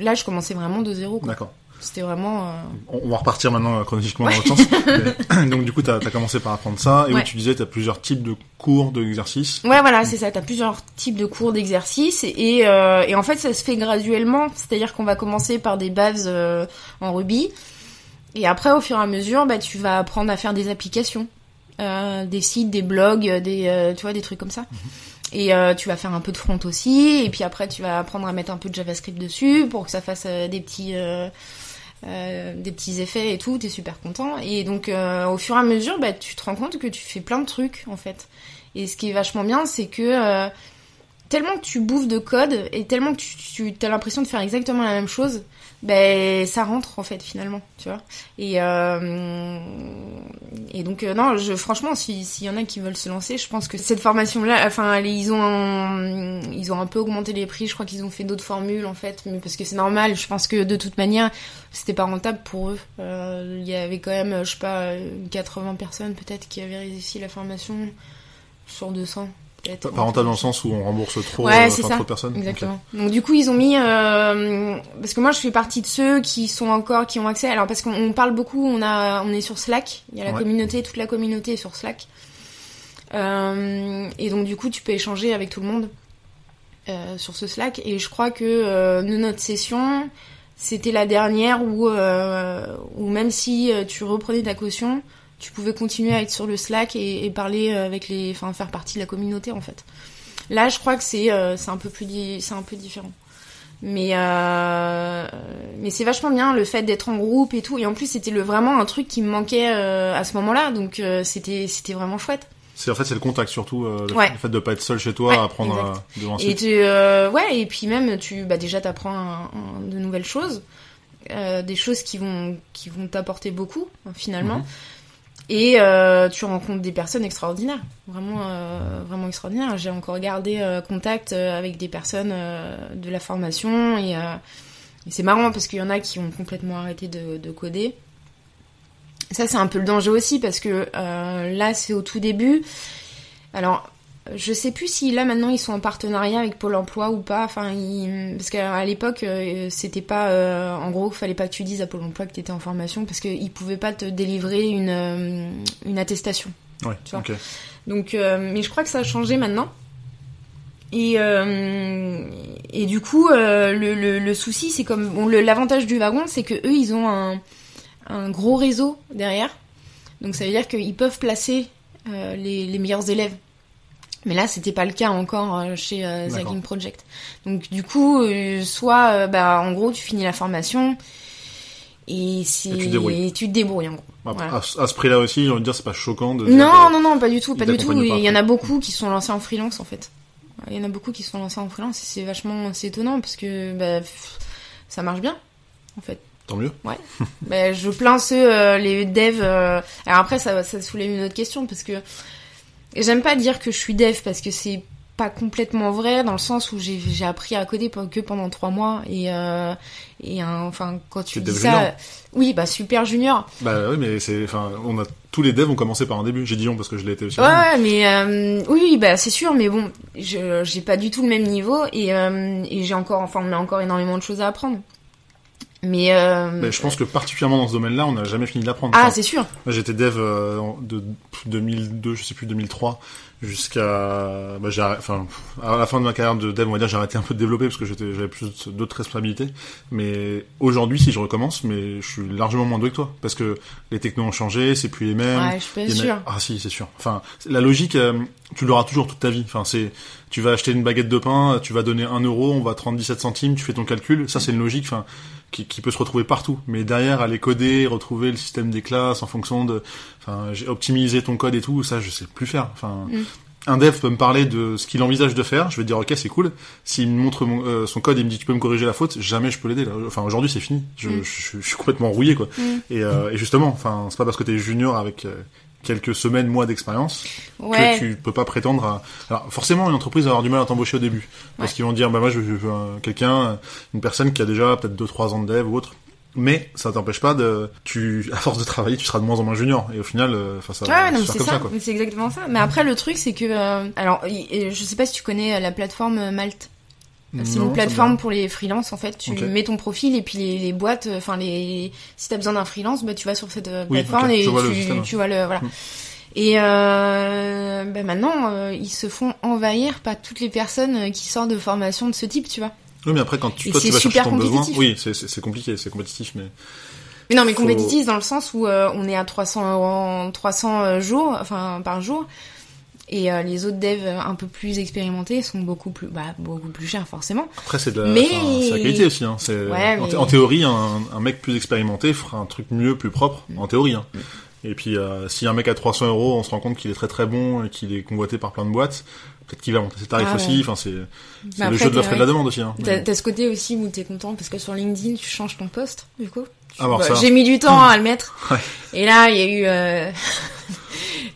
là, je commençais vraiment de zéro. quoi. D'accord. C'était vraiment. On va repartir maintenant chronologiquement dans l'autre sens. Mais- Donc du coup, t'as as commencé par apprendre ça, et Ouais. où tu disais, t'as plusieurs types de cours, d'exercices. Ouais, voilà, c'est ça. T'as plusieurs types de cours d'exercices et, et en fait, ça se fait graduellement. C'est-à-dire qu'on va commencer par des bases en Ruby et après, au fur et à mesure, bah, tu vas apprendre à faire des applications, des sites, des blogs, des, tu vois, des trucs comme ça. Et euh, tu vas faire un peu de front aussi, et puis après tu vas apprendre à mettre un peu de JavaScript dessus pour que ça fasse euh, des petits euh, des petits effets et tout. T'es super content. Et donc au fur et à mesure, bah, tu te rends compte que tu fais plein de trucs en fait. Et ce qui est vachement bien, c'est que tellement que tu bouffes de code et tellement que tu, tu as l'impression de faire exactement la même chose, ben ça rentre en fait finalement, tu vois. Et euh, et donc euh, non, je franchement, s'il y en a qui veulent se lancer, je pense que cette formation là, enfin ils ont ils ont un peu augmenté les prix. Je crois qu'ils ont fait d'autres formules en fait, mais parce que c'est normal. Je pense que de toute manière, c'était pas rentable pour eux. Euh, il y avait quand même, je sais pas, 80 personnes peut-être qui avaient réussi la formation sur 200. Pas rentable dans le sens où on rembourse trop, ouais, euh, trop de personnes. Exactement. Donc du coup ils ont mis euh, parce que moi je fais partie de ceux qui sont encore qui ont accès. Alors parce qu'on parle beaucoup, on a on est sur Slack. Il y a la communauté, toute la communauté est sur Slack. Euh, et donc du coup tu peux échanger avec tout le monde euh, sur ce Slack. Et je crois que notre session c'était la dernière où où même si tu reprenais ta caution tu pouvais continuer à être sur le Slack et, et parler avec les, enfin faire partie de la communauté en fait. Là, je crois que c'est euh, c'est un peu plus c'est un peu différent. Mais euh, mais c'est vachement bien le fait d'être en groupe et tout. Et en plus, c'était le vraiment un truc qui me manquait euh, à ce moment-là, donc euh, c'était c'était vraiment chouette. C'est en fait c'est le contact surtout le, fait de pas être seul chez toi à apprendre à, devant Et tu, ouais et puis même tu bah déjà t'apprends de nouvelles choses, des choses qui vont qui vont t'apporter beaucoup finalement. Mhm. Et euh, tu rencontres des personnes extraordinaires, vraiment, euh, vraiment extraordinaires. J'ai encore gardé euh, contact euh, avec des personnes euh, de la formation et, c'est marrant parce qu'il y en a qui ont complètement arrêté de, de coder. Ça, c'est un peu le danger aussi parce que là, c'est au tout début. Alors, je sais plus si là maintenant ils sont en partenariat avec Pôle Emploi ou pas. Enfin, parce qu'à l'époque euh, c'était pas, euh, en gros, il fallait pas que tu dises à Pôle Emploi que tu étais en formation parce qu'ils pouvaient pas te délivrer une euh, une attestation. Ouais. Tu vois Donc, mais je crois que ça a changé maintenant. Et et du coup, le, le, le, souci c'est comme bon, l'avantage du wagon, c'est que eux ils ont un un gros réseau derrière. Donc ça veut dire qu'ils peuvent placer les, les meilleurs élèves mais là, c'était pas le cas encore euh, chez euh, Zagging Project. Donc du coup, euh, soit, euh, bah, en gros, tu finis la formation et, c'est... tu, te tu te débrouilles en gros. à, ce prix-là aussi, j'ai envie de dire, c'est pas choquant de. Non, non, non, pas du tout, pas du tout. Il y en a beaucoup qui sont lancés en freelance en fait. Il y en a beaucoup qui sont lancés en freelance et c'est vachement, c'est étonnant parce que bah, ça marche bien en fait. Tant mieux. Ouais. bah, je plains ceux, les devs. Alors après, ça, ça soulève une autre question parce que J'aime pas dire que je suis dev parce que c'est pas complètement vrai dans le sens où j'ai appris à coder que pendant trois mois et euh, et enfin quand tu dis ça oui bah super junior. Bah oui mais c'est enfin on a tous les devs ont commencé par un début. J'ai dit on parce que je l'ai été aussi. Ouais mais euh, oui bah c'est sûr mais bon je j'ai pas du tout le même niveau et euh, et j'ai encore enfin on a encore énormément de choses à apprendre mais, euh... je pense que particulièrement dans ce domaine-là, on n'a jamais fini de l'apprendre. Ah, c'est sûr. J'étais dev euh, de 2002, je sais plus 2003, jusqu'à, bah, enfin, à la fin de ma carrière de dev, on va dire, j'ai arrêté un peu de développer parce que j'étais, j'avais plus d'autres responsabilités. Mais aujourd'hui, si je recommence, mais je suis largement moins doué que toi parce que les technos ont changé, c'est plus les mêmes. Ouais, je suis pas sûr. Ah si, c'est sûr. Enfin, la logique, euh, tu l'auras toujours toute ta vie. Enfin, c'est, tu vas acheter une baguette de pain, tu vas donner un euro, on va te rendre 17 centimes, tu fais ton calcul. Ça, c'est une logique. Enfin qui, qui, peut se retrouver partout. Mais derrière, aller coder, retrouver le système des classes en fonction de, enfin, optimiser ton code et tout, ça, je sais plus faire. Enfin, mm. un dev peut me parler de ce qu'il envisage de faire, je vais dire ok, c'est cool. S'il me montre euh, son code et me dit tu peux me corriger la faute, jamais je peux l'aider. Enfin, aujourd'hui, c'est fini. Je, mm. je, suis complètement rouillé, quoi. Mm. Et, euh, et, justement, enfin, c'est pas parce que t'es junior avec euh, quelques semaines, mois d'expérience, que tu peux pas prétendre à... Alors forcément, une entreprise va avoir du mal à t'embaucher au début. Parce qu'ils vont dire, bah moi je veux quelqu'un, une personne qui a déjà peut-être 2-3 ans de dev ou autre. Mais ça t'empêche pas de, tu, à force de travailler, tu seras de moins en moins junior. Et au final, euh, enfin ça, ouais, non, c'est ça, c'est exactement ça. Mais après, le truc, c'est que, euh, alors, je sais pas si tu connais la plateforme Malte. C'est une plateforme pour les freelances en fait. Tu mets ton profil et puis les, les boîtes, enfin les, si t'as besoin d'un freelance, bah tu vas sur cette euh, plateforme et tu, tu, vois le voilà. Mm. Et euh, bah maintenant, euh, ils se font envahir par toutes les personnes euh, qui sortent de formation de ce type, tu vois. Oui, mais après quand tu, toi, tu vas chercher ton besoin, oui, c'est compliqué, c'est compétitif, mais. Mais non, mais compétitif dans le sens où on est à 300 300 jours, enfin par jour. Et euh, les autres devs un peu plus expérimentés sont beaucoup plus, bah, beaucoup plus chers forcément. Après c'est de la, mais... la qualité aussi. Hein. Ouais, en, théorie, un, un, mec plus expérimenté fera un truc mieux, plus propre. Mm. En théorie. Hein. Mm. Et puis euh, si un mec à 300 euros, on se rend compte qu'il est très très bon et qu'il est convoité par plein de boîtes. peut-être qu'il va monter ses tarifs Ah, aussi. ouais. Enfin, c'est c'est Mais le après, jeu de l'offre et de la demande aussi. Hein. T'as ce côté aussi où t'es content parce que sur LinkedIn tu changes ton poste du coup. Ah, Bah, ça. J'ai mis du temps à le mettre. Ouais. Et là il y a eu. euh,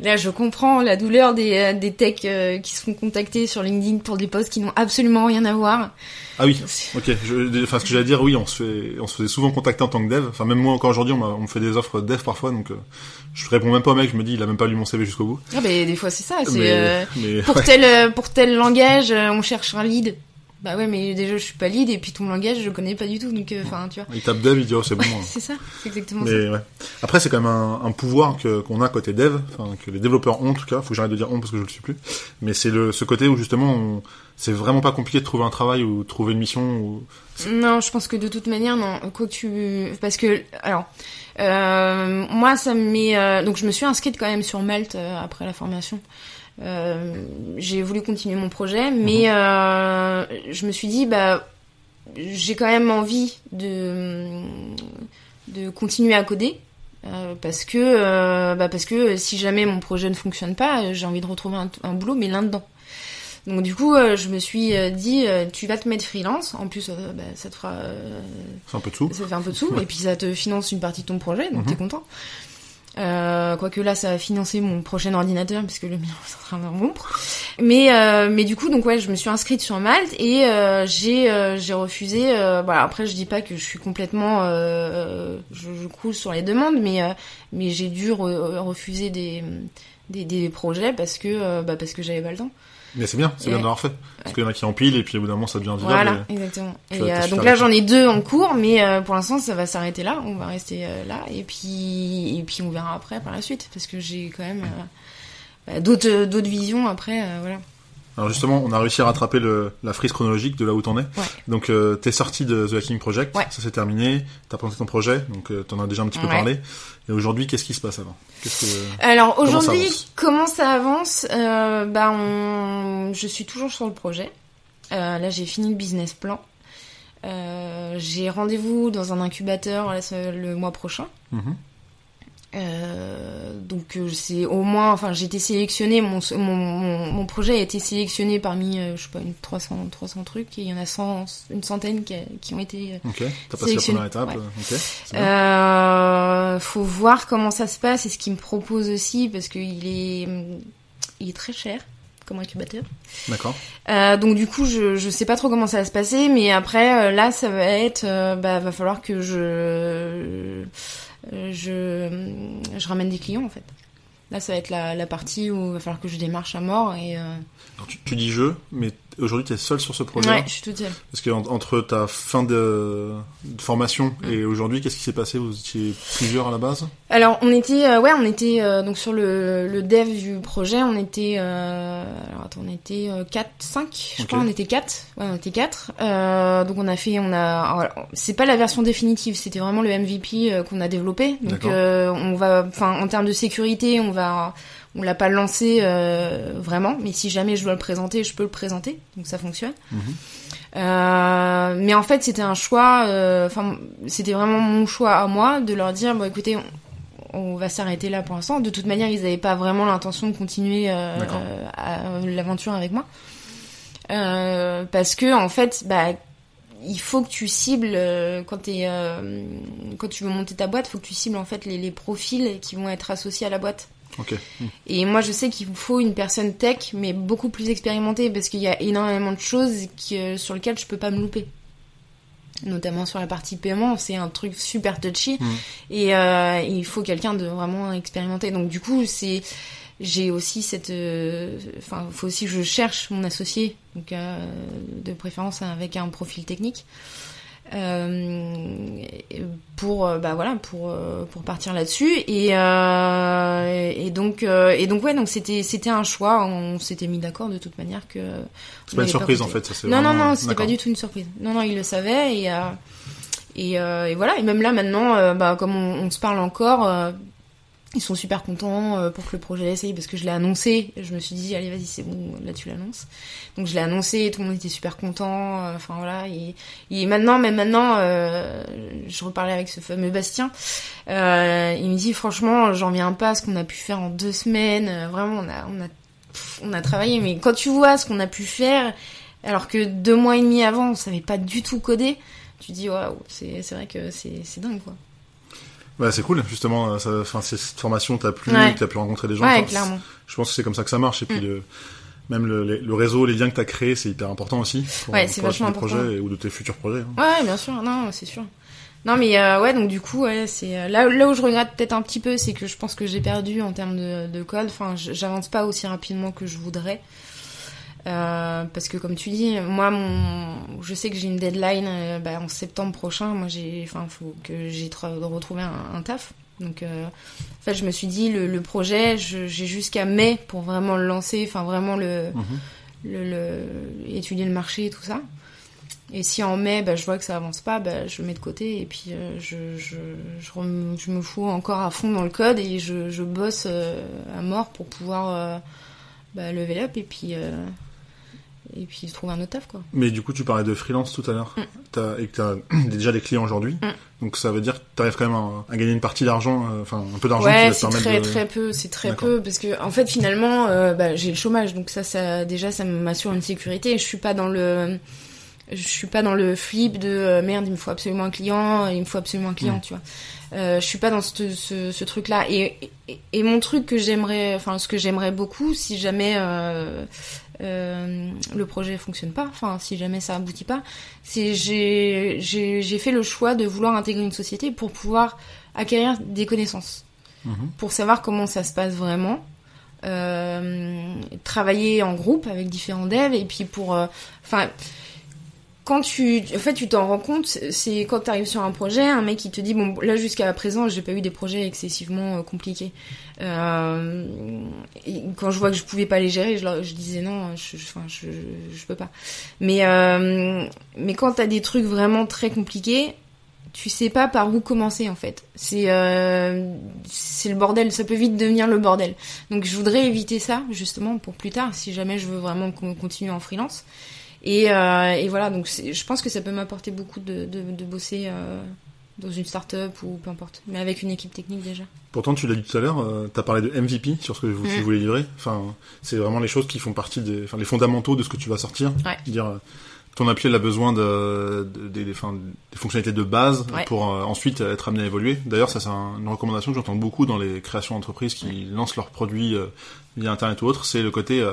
là je comprends la douleur des, euh, des techs euh, qui se font contacter sur LinkedIn pour des postes qui n'ont absolument rien à voir. Ah oui. Ok. Je, enfin, ce que j'allais dire, oui, on se fait, on se faisait souvent contacter en tant que dev. Enfin, même moi encore aujourd'hui, on, me fait des offres dev parfois, donc euh, je réponds même pas au mec. Je me dis, il a même pas lu mon CV jusqu'au bout. Ah bah des fois c'est ça. C'est Mais, euh, mais pour ouais. tel pour tel langage on cherche un lead. Bah ouais mais déjà je suis pas lead et puis ton langage je connais pas du tout donc euh, enfin tu vois. il tape dev, il dit oh c'est bon. hein. C'est ça. C'est exactement ça. Mais ouais. Après, c'est quand même un, un pouvoir que qu'on a côté dev, enfin que les développeurs ont en tout cas. Faut que j'arrête de dire on parce que je le suis plus. Mais c'est le ce côté où justement, on- c'est vraiment pas compliqué de trouver un travail ou trouver une mission. Ou... Non, je pense que de toute manière, non. Quoi que tu, parce que alors, euh, moi, ça me met. euh, donc, je me suis inscrite quand même sur Malte euh, après la formation. Euh, j'ai voulu continuer mon projet, mais euh, je me suis dit, bah, j'ai quand même envie de de continuer à coder. euh, parce que euh, bah parce que si jamais mon projet ne fonctionne pas, j'ai envie de retrouver un, un boulot mais là dedans. Donc du coup, euh, je me suis dit, tu vas te mettre freelance. En plus, bah, ça te fera, un peu de sous. ça fait un peu de sous, Ouais. et puis ça te finance une partie de ton projet, donc Mhm. t'es content. Euh, quoique là, ça va financer mon prochain ordinateur puisque le mien est en train de rompre. Mais euh, mais du coup, donc ouais, je me suis inscrite sur Malte et euh, j'ai euh, j'ai refusé. Euh, voilà, après, je dis pas que je suis complètement, euh, je, je croule sur les demandes, mais mais j'ai dû re- refuser des, des des projets parce que bah parce que j'avais pas le temps. Mais c'est bien, c'est bien d'avoir fait. Parce qu'il y en a qui empilent et puis au bout d'un moment ça devient vivable. Voilà, et- exactement. Et euh, donc là, j'en ai deux en cours, mais euh, pour l'instant, ça va s'arrêter là. On va rester euh, là, et puis et puis on verra après par la suite, parce que j'ai quand même bah, d'autres d'autres visions après. voilà. Alors justement, on a réussi à rattraper le, la frise chronologique de là où t'en es. Ouais. Donc euh, t'es sorti de The Hacking Project, Ouais. ça c'est terminé, t'as présenté ton projet, donc euh, t'en as déjà un petit peu Ouais. parlé. Et aujourd'hui, qu'est-ce qui se passe avant? Que... Alors Comment ça aujourd'hui, avance comment ça avance? Euh, Bah, on... je suis toujours sur le projet. Là, j'ai fini le business plan. J'ai rendez-vous dans un incubateur là, le mois prochain. Mhm. Euh, donc euh, c'est au moins, enfin j'ai été sélectionnée, mon, mon, mon, mon projet a été sélectionné parmi, euh, je sais pas, une 300, 300 trucs, et il y en a 100, une centaine qui, a- qui ont été... Ok, t'as passé la Sélectionné, première étape. ouais. Ok. Euh, faut voir comment ça se passe et ce qu'il me propose aussi, parce qu'il est, il est très cher comme incubateur. D'accord. Euh, donc du coup, je je sais pas trop comment ça va se passer, mais après là, ça va être, bah va falloir que je euh, je je ramène des clients en fait. Là, ça va être la, la partie où il va falloir que je démarche à mort et euh, Alors, tu, tu dis je, mais aujourd'hui t'es seul sur ce projet. ouais, je suis toute seule. Parce que en- entre ta fin de, de formation et aujourd'hui, qu'est-ce qui s'est passé? Vous étiez plusieurs à la base? Alors on était euh, ouais on était euh, donc sur le, le dev du projet on était euh, alors attends on était 4 5 je crois on était 4 ouais on était 4 euh, donc on a fait on a c'est pas la version définitive c'était vraiment le MVP euh, qu'on a développé. Donc euh, on va enfin en termes de sécurité on va on l'a pas lancé euh, vraiment. Mais si jamais je dois le présenter je peux le présenter. Donc ça fonctionne. Mhm. euh, mais en fait, c'était un choix. euh, Enfin, c'était vraiment mon choix à moi de leur dire bon, écoutez, on, va s'arrêter là pour l'instant. De toute manière, ils n'avaient pas vraiment l'intention de continuer euh, euh, l'aventure avec moi, Euh, parce que en fait, bah il faut que tu cibles quand tu veux monter ta boîte, faut que tu cibles en fait les, les profils qui vont être associés à la boîte. Ok. Mm. Et moi, je sais qu'il faut une personne tech, mais beaucoup plus expérimentée, parce qu'il y a énormément de choses sur lesquelles je peux pas me louper. Notamment sur la partie paiement, c'est un truc super touchy, Mhm. et euh, il faut quelqu'un de vraiment expérimenté. Donc du coup, c'est j'ai aussi cette, euh, enfin, faut aussi que je cherche mon associé, donc euh, de préférence avec un profil technique. Euh, pour euh, bah voilà pour euh, pour partir là-dessus. Et et donc et donc ouais donc c'était c'était un choix. On s'était mis d'accord de toute manière que C'est pas une surprise en fait, ça c'est non non vraiment- non c'était pas du tout une surprise. Non non il le savait et et, euh, et voilà. Et même là maintenant euh, bah comme on, on se parle encore euh, ils sont super contents euh, pour que le projet essaye parce que je l'ai annoncé. Je me suis dit allez vas-y c'est bon là tu l'annonces. Donc je l'ai annoncé, tout le monde était super content. euh, Enfin voilà et, et maintenant même maintenant euh, je reparlais avec ce fameux Bastien. Euh, il me dit franchement j'en viens pas à ce qu'on a pu faire en deux semaines. Euh, Vraiment on a on a on a travaillé, mais quand tu vois ce qu'on a pu faire, alors que deux mois et demi avant, on savait pas du tout coder, tu dis waouh, c'est c'est vrai que c'est c'est dingue quoi. Ouais, c'est cool, justement. Ça, enfin, cette formation t'a plu, Ouais. t'as pu rencontrer des gens. Ouais, clairement. Je pense que c'est comme ça que ça marche. Et puis, Mm. le, même le, réseau, les liens que t'as créés, c'est hyper important aussi. Pour, Ouais, c'est vachement important. projets et- ou de tes futurs projets. hein. Ouais, bien sûr, non, c'est sûr. Non, mais euh, ouais, donc du coup, ouais, c'est euh, là, là où je regrette peut-être un petit peu, c'est que je pense que j'ai perdu en termes de, de code. Enfin, j'avance pas aussi rapidement que je voudrais. Euh, parce que comme tu dis, moi, mon, je sais que j'ai une deadline euh, bah, en septembre prochain. Moi, j'ai, enfin, faut que j'ai retrouvé un, un taf. Donc, euh, en fait, je me suis dit, le, le projet, je- j'ai jusqu'à mai pour vraiment le lancer, enfin, vraiment le, Mhm. le, le- étudier le marché et tout ça. Et si en mai, bah, je vois que ça avance pas, bah, je le mets de côté et puis euh, je, je, je, rem- je me fous encore à fond dans le code et je, bosse euh, à mort pour pouvoir euh, bah, level up et puis, et puis trouver un autre taf. Quoi. Mais du coup, tu parlais de freelance tout à l'heure. Mm. Et que t'as déjà des clients aujourd'hui. Mm. Donc, ça veut dire que t'arrives quand même à, à gagner une partie d'argent, euh, enfin, un peu d'argent qui Ouais, va te c'est très de... très peu, c'est très peu parce que en fait finalement euh, bah, j'ai le chômage donc ça ça déjà ça m'assure une sécurité. Je suis pas dans le je suis pas dans le flip de euh, merde il me faut absolument un client, il me faut absolument un client, Mm. tu vois. Euh, je suis pas dans ce, ce, ce truc là et, et, et mon truc que j'aimerais enfin ce que j'aimerais beaucoup si jamais euh, le projet fonctionne pas, enfin si jamais ça aboutit pas, c'est j'ai j'ai j'ai fait le choix de vouloir intégrer une société pour pouvoir acquérir des connaissances Mhm. pour savoir comment ça se passe vraiment. Euh, travailler en groupe avec différents devs et puis pour euh, enfin quand tu en fait tu t'en rends compte c'est quand tu arrives sur un projet un mec qui te dit bon là jusqu'à présent j'ai pas eu des projets excessivement euh, compliqués euh, quand je vois que je pouvais pas les gérer je, disais non je je- je, je, peux pas mais euh, mais quand t'as des trucs vraiment très compliqués tu sais pas par où commencer en fait. C'est euh, c'est le bordel, ça peut vite devenir le bordel. Donc je voudrais éviter ça justement pour plus tard si jamais je veux vraiment con- continuer en freelance. Et, euh, et voilà, donc je pense que ça peut m'apporter beaucoup de, de, de bosser euh, dans une start-up ou peu importe, mais avec une équipe technique déjà. Pourtant, tu l'as dit tout à l'heure, euh, t'as parlé de MVP sur ce que vous, tu Mm. voulais livrer. Enfin, c'est vraiment les choses qui font partie des, enfin, les fondamentaux de ce que tu vas sortir. Ouais. Dire, euh, ton appli elle a besoin de, de- des, des- enfin, des fonctionnalités de base Ouais. pour euh, ensuite être amené à évoluer. D'ailleurs, ça c'est un- une recommandation que j'entends beaucoup dans les créations d'entreprises qui lancent leurs produits via internet ou autre. C'est le côté, euh,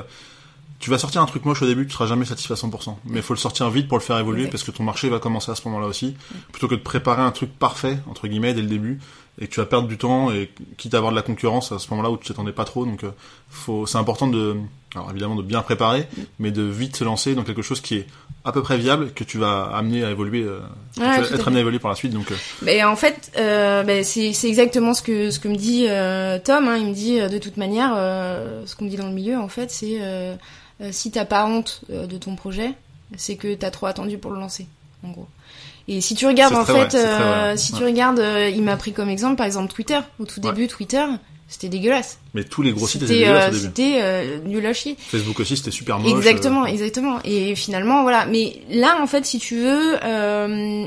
tu vas sortir un truc moche au début, tu seras jamais satisfait à 100%. Mais il faut le sortir vite pour le faire évoluer parce que ton marché va commencer à ce moment-là aussi. Plutôt que de préparer un truc parfait, entre guillemets, dès le début, et que tu vas perdre du temps et quitte à avoir de la concurrence à ce moment-là où tu t'attendais pas trop. Donc, euh, faut, c'est important de, alors évidemment de bien préparer, mais de vite se lancer dans quelque chose qui est à peu près viable, que tu vas amener à évoluer, euh, tu vas être amené à évoluer par la suite. Donc, euh, Mais en fait, euh, ben, c'est c'est exactement ce que ce que me dit euh, Tom. Hein, il me dit euh, de toute manière, euh, ce qu'on me dit dans le milieu, en fait, c'est si t'as pas honte euh, de ton projet, c'est que t'as trop attendu pour le lancer, en gros. Et si tu regardes, en fait, vrai, euh, si Ouais. tu regardes, euh, il m'a pris comme exemple, par exemple, Twitter. Au tout Ouais. début, Twitter, c'était dégueulasse. mais tous les gros sites étaient dégueulasses euh, au début. c'était euh, nul à chier. Facebook aussi, c'était super moche. Exactement, euh, exactement. Et finalement, voilà. Mais là, en fait, si tu veux,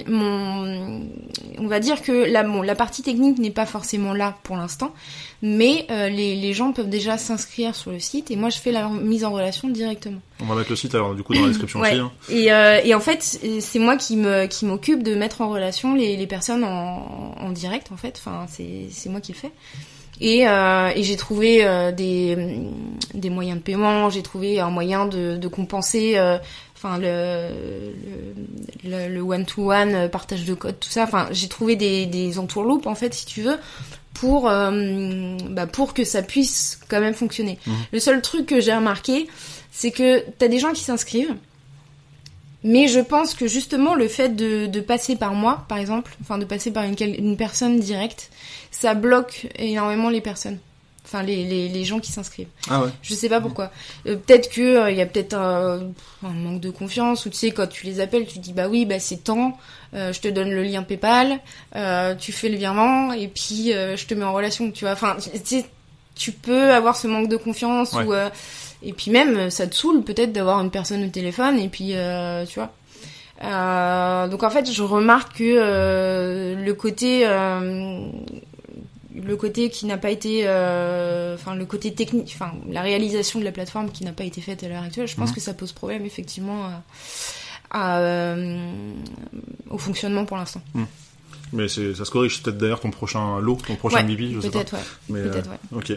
mon, on va dire que la, bon, la partie technique n'est pas forcément là pour l'instant, mais les, les gens peuvent déjà s'inscrire sur le site et moi, je fais la mise en relation directement. On va mettre le site alors du coup dans la description Ouais. aussi. hein. Et, euh, et en fait, c'est moi qui me qui m'occupe de mettre en relation les, les personnes en, en direct, en fait. Enfin, c'est c'est moi qui le fais. Et, euh, et j'ai trouvé euh, des, des moyens de paiement, j'ai trouvé un moyen de, de compenser euh, enfin le, le, le, one-to-one, euh, partage de code, tout ça. Enfin, j'ai trouvé des, des entourloupes, en fait, si tu veux, pour, euh, bah, pour que ça puisse quand même fonctionner. Mhm. Le seul truc que j'ai remarqué, c'est que t'as des gens qui s'inscrivent, mais je pense que justement le fait de, de passer par moi, par exemple, enfin de passer par une, une personne directe, ça bloque énormément les personnes. Enfin, les, les, les gens qui s'inscrivent. Ah ouais. Je sais pas pourquoi. Euh, peut-être que euh, il y a peut-être un, un manque de confiance ou tu sais quand tu les appelles, tu dis bah oui bah c'est temps, euh, je te donne le lien PayPal, euh, tu fais le virement et puis euh, je te mets en relation. Tu vois. Enfin, tu tu peux avoir ce manque de confiance Ouais. ou euh, et puis même euh, ça te saoule peut-être d'avoir une personne au téléphone et puis euh, tu vois. Euh, donc en fait je remarque que euh, le côté le côté qui n'a pas été, enfin le côté technique, enfin la réalisation de la plateforme qui n'a pas été faite à l'heure actuelle, je pense que ça pose problème effectivement à, à, au fonctionnement pour l'instant. Mais c'est, ça se corrige. C'est peut-être d'ailleurs ton prochain lot, ton prochain Ouais, bibi, je sais pas. Peut-être, ouais. Mais, Peut-être, ok.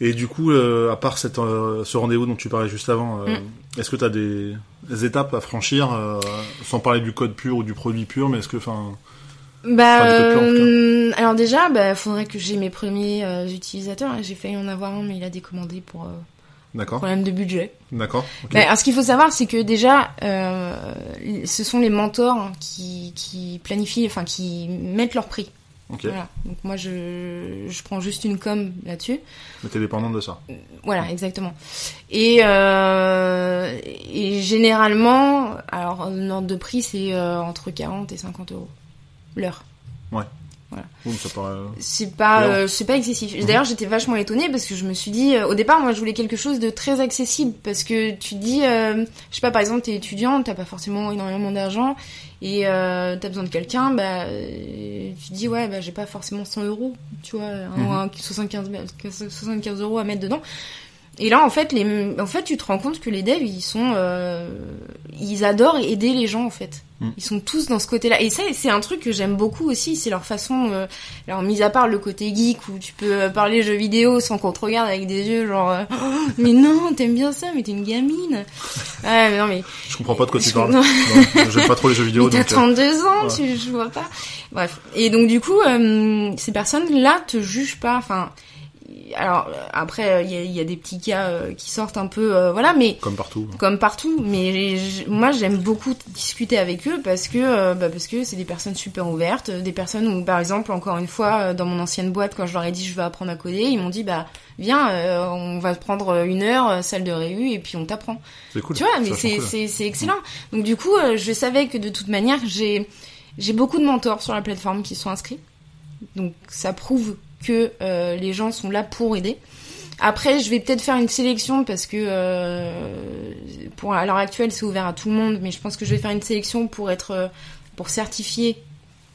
Et du coup, euh, à part cette, euh, ce rendez-vous dont tu parlais juste avant, euh, Mm. est-ce que tu as des, des étapes à franchir, sans parler du code pur ou du produit pur, mais est-ce que, enfin, Bah, euh, alors déjà, bah, faudrait que j'ai mes premiers euh, utilisateurs. J'ai failli en avoir un, mais il a décommandé pour euh, problème de budget. d'accord, Bah, alors, ce qu'il faut savoir, c'est que déjà, ce sont les mentors qui, qui planifient, enfin, qui mettent leur prix. Voilà. Donc moi, je, je prends juste une com là-dessus. Mais t'es dépendante de ça. Voilà, exactement. Et, euh, et généralement, alors, un ordre de prix, c'est euh, entre 40 et 50 euros l'heure. Ça paraît. C'est pas, Non. euh, c'est pas excessif. Mhm. D'ailleurs, j'étais vachement étonnée parce que je me suis dit, euh, au départ, moi, je voulais quelque chose de très accessible parce que tu dis, euh, je sais pas, par exemple, t'es étudiant, t'as pas forcément énormément d'argent et euh, t'as besoin de quelqu'un, bah, euh, tu dis, ouais, bah, j'ai pas forcément 100 euros, tu vois, Mhm. un 75, 75 euros à mettre dedans. Et là, en fait, les, en fait, tu te rends compte que les devs, ils sont, euh, ils adorent aider les gens, en fait. Mm. Ils sont tous dans ce côté-là. Et ça, c'est un truc que j'aime beaucoup aussi, c'est leur façon, euh, alors, mis à part le côté geek où tu peux euh, parler jeux vidéo sans qu'on te regarde avec des yeux genre, euh, Oh, mais non, t'aimes bien ça, mais t'es une gamine. Ouais, mais non, mais. Je comprends pas de quoi tu parles. J'aime pas trop les jeux vidéo, t'as donc. euh, 32 ans, ouais. tu, je vois pas. Bref. Et donc, du coup, euh, ces personnes-là te jugent pas. Enfin, alors, euh, après, il y, y a des petits cas euh, qui sortent un peu, euh, voilà, mais Comme partout. comme partout. Mais moi, j'aime beaucoup discuter avec eux parce que, bah, parce que c'est des personnes super ouvertes, des personnes où, par exemple, encore une fois, dans mon ancienne boîte, quand je leur ai dit je veux apprendre à coder, ils m'ont dit bah viens, euh, on va prendre une heure, salle de réu, et puis on t'apprend. C'est cool. Tu vois, mais c'est cool. c'est c'est excellent. Donc du coup, je savais que de toute manière, j'ai j'ai beaucoup de mentors sur la plateforme qui sont inscrits. Donc ça prouve que euh, les gens sont là pour aider. Après, je vais peut-être faire une sélection parce que euh, pour à l'heure actuelle, c'est ouvert à tout le monde, mais je pense que je vais faire une sélection pour être euh, pour certifier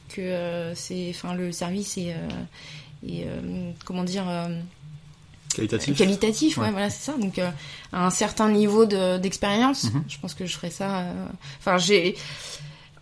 que euh, c'est enfin le service est est, comment dire Qualitatif. qualitatif, ouais, Ouais. voilà, c'est ça. Donc, euh, à un certain niveau de- d'expérience, Mhm. je pense que je ferais ça. euh, Enfin, j'ai.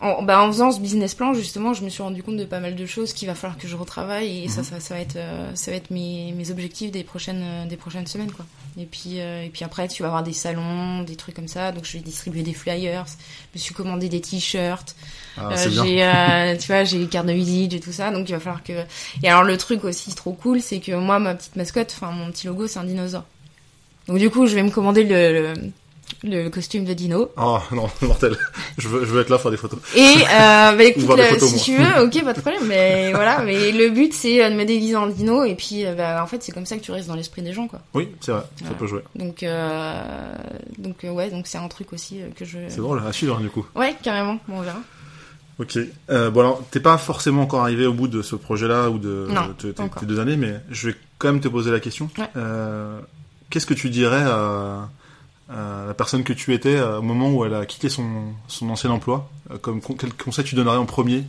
En, bah, en faisant ce business plan, justement, je me suis rendu compte de pas mal de choses qu'il va falloir que je retravaille et ça, Mhm. ça, ça va être, euh, ça va être mes, mes objectifs des prochaines, euh, des prochaines semaines, quoi. Et puis, euh, et puis après, tu vas avoir des salons, des trucs comme ça. Donc, je vais distribuer des flyers. Je me suis commandé des t-shirts. Ah, Euh, j'ai, euh, tu vois, j'ai les cartes de visite et tout ça, donc il va falloir que. Et alors le truc aussi trop cool, c'est que moi, ma petite mascotte, enfin mon petit logo, c'est un dinosaure. Donc du coup, je vais me commander le, le, le costume de dino. Oh non, mortel. Je veux, je veux être là faire des photos. Et euh, bah écoute, là, photos, si moi. tu veux, ok, pas de problème. Mais voilà, mais le but c'est euh, de me déguiser en dino et puis euh, bah, en fait c'est comme ça que tu restes dans l'esprit des gens, quoi. Oui, c'est vrai, ça Voilà. peut jouer. Donc euh, donc euh, ouais, donc c'est un truc aussi euh, que je. C'est drôle, à suivre du coup. Ouais, carrément. Bon, on verra. Ok. Euh, bon alors, t'es pas forcément encore arrivé au bout de ce projet-là ou de tes- deux années, mais je vais quand même te poser la question. Ouais. Euh, Qu'est-ce que tu dirais à, à la personne que tu étais euh, au moment où elle a quitté son, son ancien emploi Euh, Comme con- quel conseil tu donnerais en premier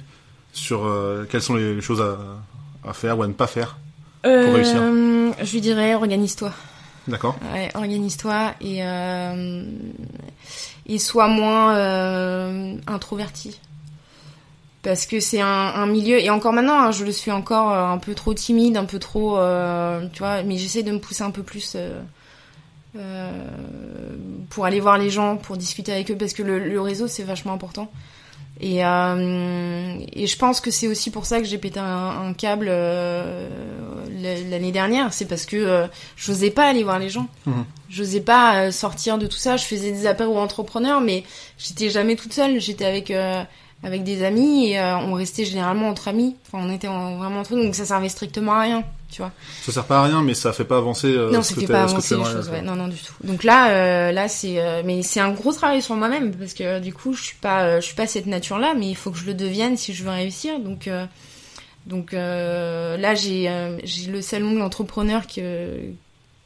sur euh, quelles sont les choses à, à faire ou à ne pas faire réussir? Euh, je lui dirais organise-toi. D'accord. Ouais, organise-toi et euh, et sois moins euh, introverti. Parce que c'est un, un milieu et encore maintenant, hein, je le suis encore euh, un peu trop timide, un peu trop, euh, tu vois. Mais j'essaie de me pousser un peu plus euh, euh, pour aller voir les gens, pour discuter avec eux, parce que le, le réseau c'est vachement important. Et, euh, et je pense que c'est aussi pour ça que j'ai pété un, un câble euh, l'année dernière. C'est parce que euh, j'osais pas aller voir les gens. Mhm. J'osais pas euh, sortir de tout ça. Je faisais des apéros entrepreneurs, mais j'étais jamais toute seule. J'étais avec euh, avec des amis et euh, on restait généralement entre amis. Enfin, on était en- vraiment entre nous, donc ça servait strictement à rien, tu vois. Ça sert pas à rien, mais ça fait pas avancer. euh, non, ce ça fait pas avancer les choses. Ouais. Non, non, du tout. Donc là, euh, là, c'est, euh, mais c'est un gros travail sur moi-même parce que du coup, je suis pas, euh, je suis pas cette nature-là, mais il faut que je le devienne si je veux réussir. Donc, euh, donc euh, là, j'ai, euh, j'ai le salon de l'entrepreneur que,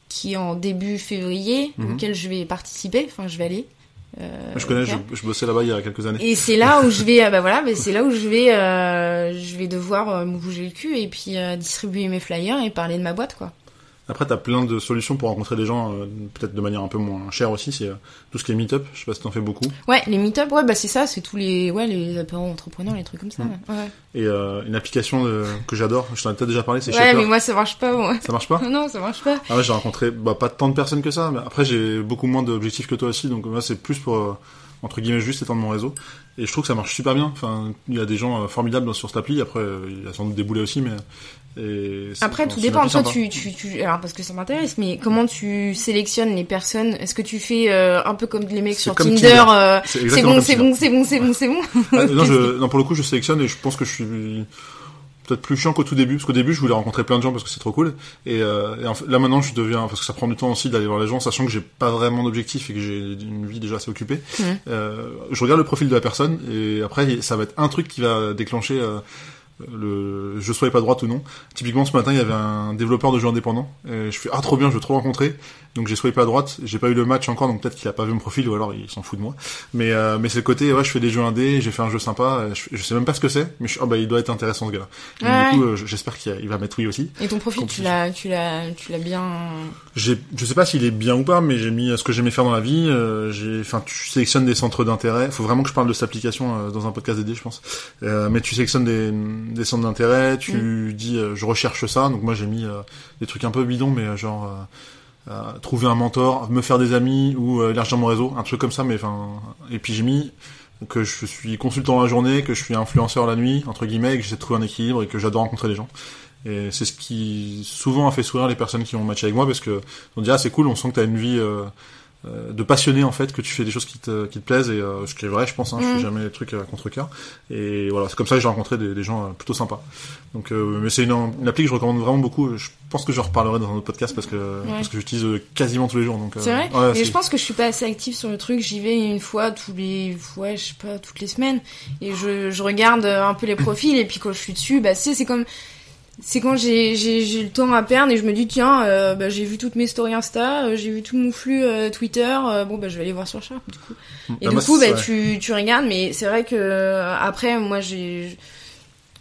qui est en début février, Mhm. auquel je vais participer. Enfin, je vais aller. Euh, Je connais, je, je bossais là-bas il y a quelques années. Et c'est là où je vais, ah bah voilà, bah c'est là où je vais, euh, je vais devoir euh, me bouger le cul et puis euh, distribuer mes flyers et parler de ma boîte, quoi. Après, t'as plein de solutions pour rencontrer des gens, euh, peut-être de manière un peu moins chère aussi. C'est euh, tout ce qui est meet-up. Je sais pas si t'en fais beaucoup. Ouais, les meet-up, ouais, bah c'est ça, c'est tous les, ouais, les apéros entrepreneurs, les trucs comme ça. Mm. Ouais. Et euh, une application euh, que j'adore, je t'en ai peut-être déjà parlé, c'est Ouais, Shaper. mais moi ça marche pas, moi. Ça marche pas non, ça marche pas. Ah ouais, j'ai rencontré bah, pas tant de personnes que ça, mais après j'ai beaucoup moins d'objectifs que toi aussi, donc moi c'est plus pour euh, entre guillemets juste étendre mon réseau. Et je trouve que ça marche super bien. Enfin, il y a des gens euh, formidables sur cette appli. Après, euh, il y a sans doute des boulets aussi, mais et Après, tout dépend. Toi, tu, tu, tu, alors parce que ça m'intéresse, mais comment tu sélectionnes les personnes? Est-ce que tu fais euh, un peu comme les mecs sur Tinder, Tinder. euh, C'est bon, c'est bon, c'est bon, c'est bon, c'est bon. Ah, non, je, non, pour le coup, je sélectionne et je pense que je suis peut-être plus chiant qu'au tout début, parce qu'au début, je voulais rencontrer plein de gens parce que c'est trop cool. Et, euh, et en fait, là maintenant, je deviens, parce que ça prend du temps aussi d'aller voir les gens, sachant que j'ai pas vraiment d'objectif et que j'ai une vie déjà assez occupée. Mhm. Euh, je regarde le profil de la personne et après, ça va être un truc qui va déclencher euh, le je sois pas droite ou non. Typiquement, ce matin, il y avait un développeur de jeux indépendants. Et je fais ah trop bien, je veux trop rencontrer. Donc j'ai swipé à droite. J'ai pas eu le match encore, donc peut-être qu'il a pas vu mon profil ou alors il s'en fout de moi. Mais euh, mais c'est le côté ouais, je fais des jeux indés, j'ai fait un jeu sympa. Je, je sais même pas ce que c'est, mais je, ah bah il doit être intéressant ce gars-là. Donc, Ouais. Du coup, euh, j'espère qu'il il va mettre oui aussi. Et ton profil, tu l'as, tu l'as, tu l'as bien. J'ai, je sais pas s'il est bien ou pas, mais j'ai mis euh, ce que j'aimais faire dans la vie. euh, j'ai, enfin, tu sélectionnes des centres d'intérêt. Faut vraiment que je parle de cette application euh, dans un podcast dédié, je pense. Euh, mais tu sélectionnes des, des centres d'intérêt. Tu dis, euh, je recherche ça. Donc moi, j'ai mis euh, des trucs un peu bidons, mais euh, genre euh, euh, trouver un mentor, me faire des amis ou euh, élargir mon réseau, un truc comme ça. Mais enfin, et puis j'ai mis que je suis consultant la journée, que je suis influenceur la nuit, entre guillemets, et que j'essaie de trouver un équilibre et que j'adore rencontrer les gens. Et c'est ce qui souvent a fait sourire les personnes qui ont matché avec moi parce que on dit ah c'est cool, on sent que t'as une vie euh, euh, de passionné en fait, que tu fais des choses qui te, qui te plaisent et euh, ce qui est vrai je pense, hein, je Mm. fais jamais des trucs à contre cœur et voilà c'est comme ça que j'ai rencontré des, des gens euh, plutôt sympas. Donc euh, mais c'est une, une appli que je recommande vraiment beaucoup. Je pense que je reparlerai dans un autre podcast parce que parce que j'utilise euh, quasiment tous les jours. Donc euh, C'est vrai. ouais, Mais c'est- je pense que je suis pas assez active sur le truc. J'y vais une fois tous les, ouais, je sais pas, toutes les semaines. Et je, je regarde un peu les profils. Et puis quand je suis dessus, bah, c'est, c'est comme, c'est quand j'ai, j'ai, le temps à perdre et je me dis, tiens, euh, bah, j'ai vu toutes mes stories Insta, euh, j'ai vu tout mon flux euh, Twitter. bon, bah, je vais aller voir sur Sharp, du coup. Et Bah, du moi, coup, bah, tu, tu regardes. Mais c'est vrai que, après, moi, j'ai,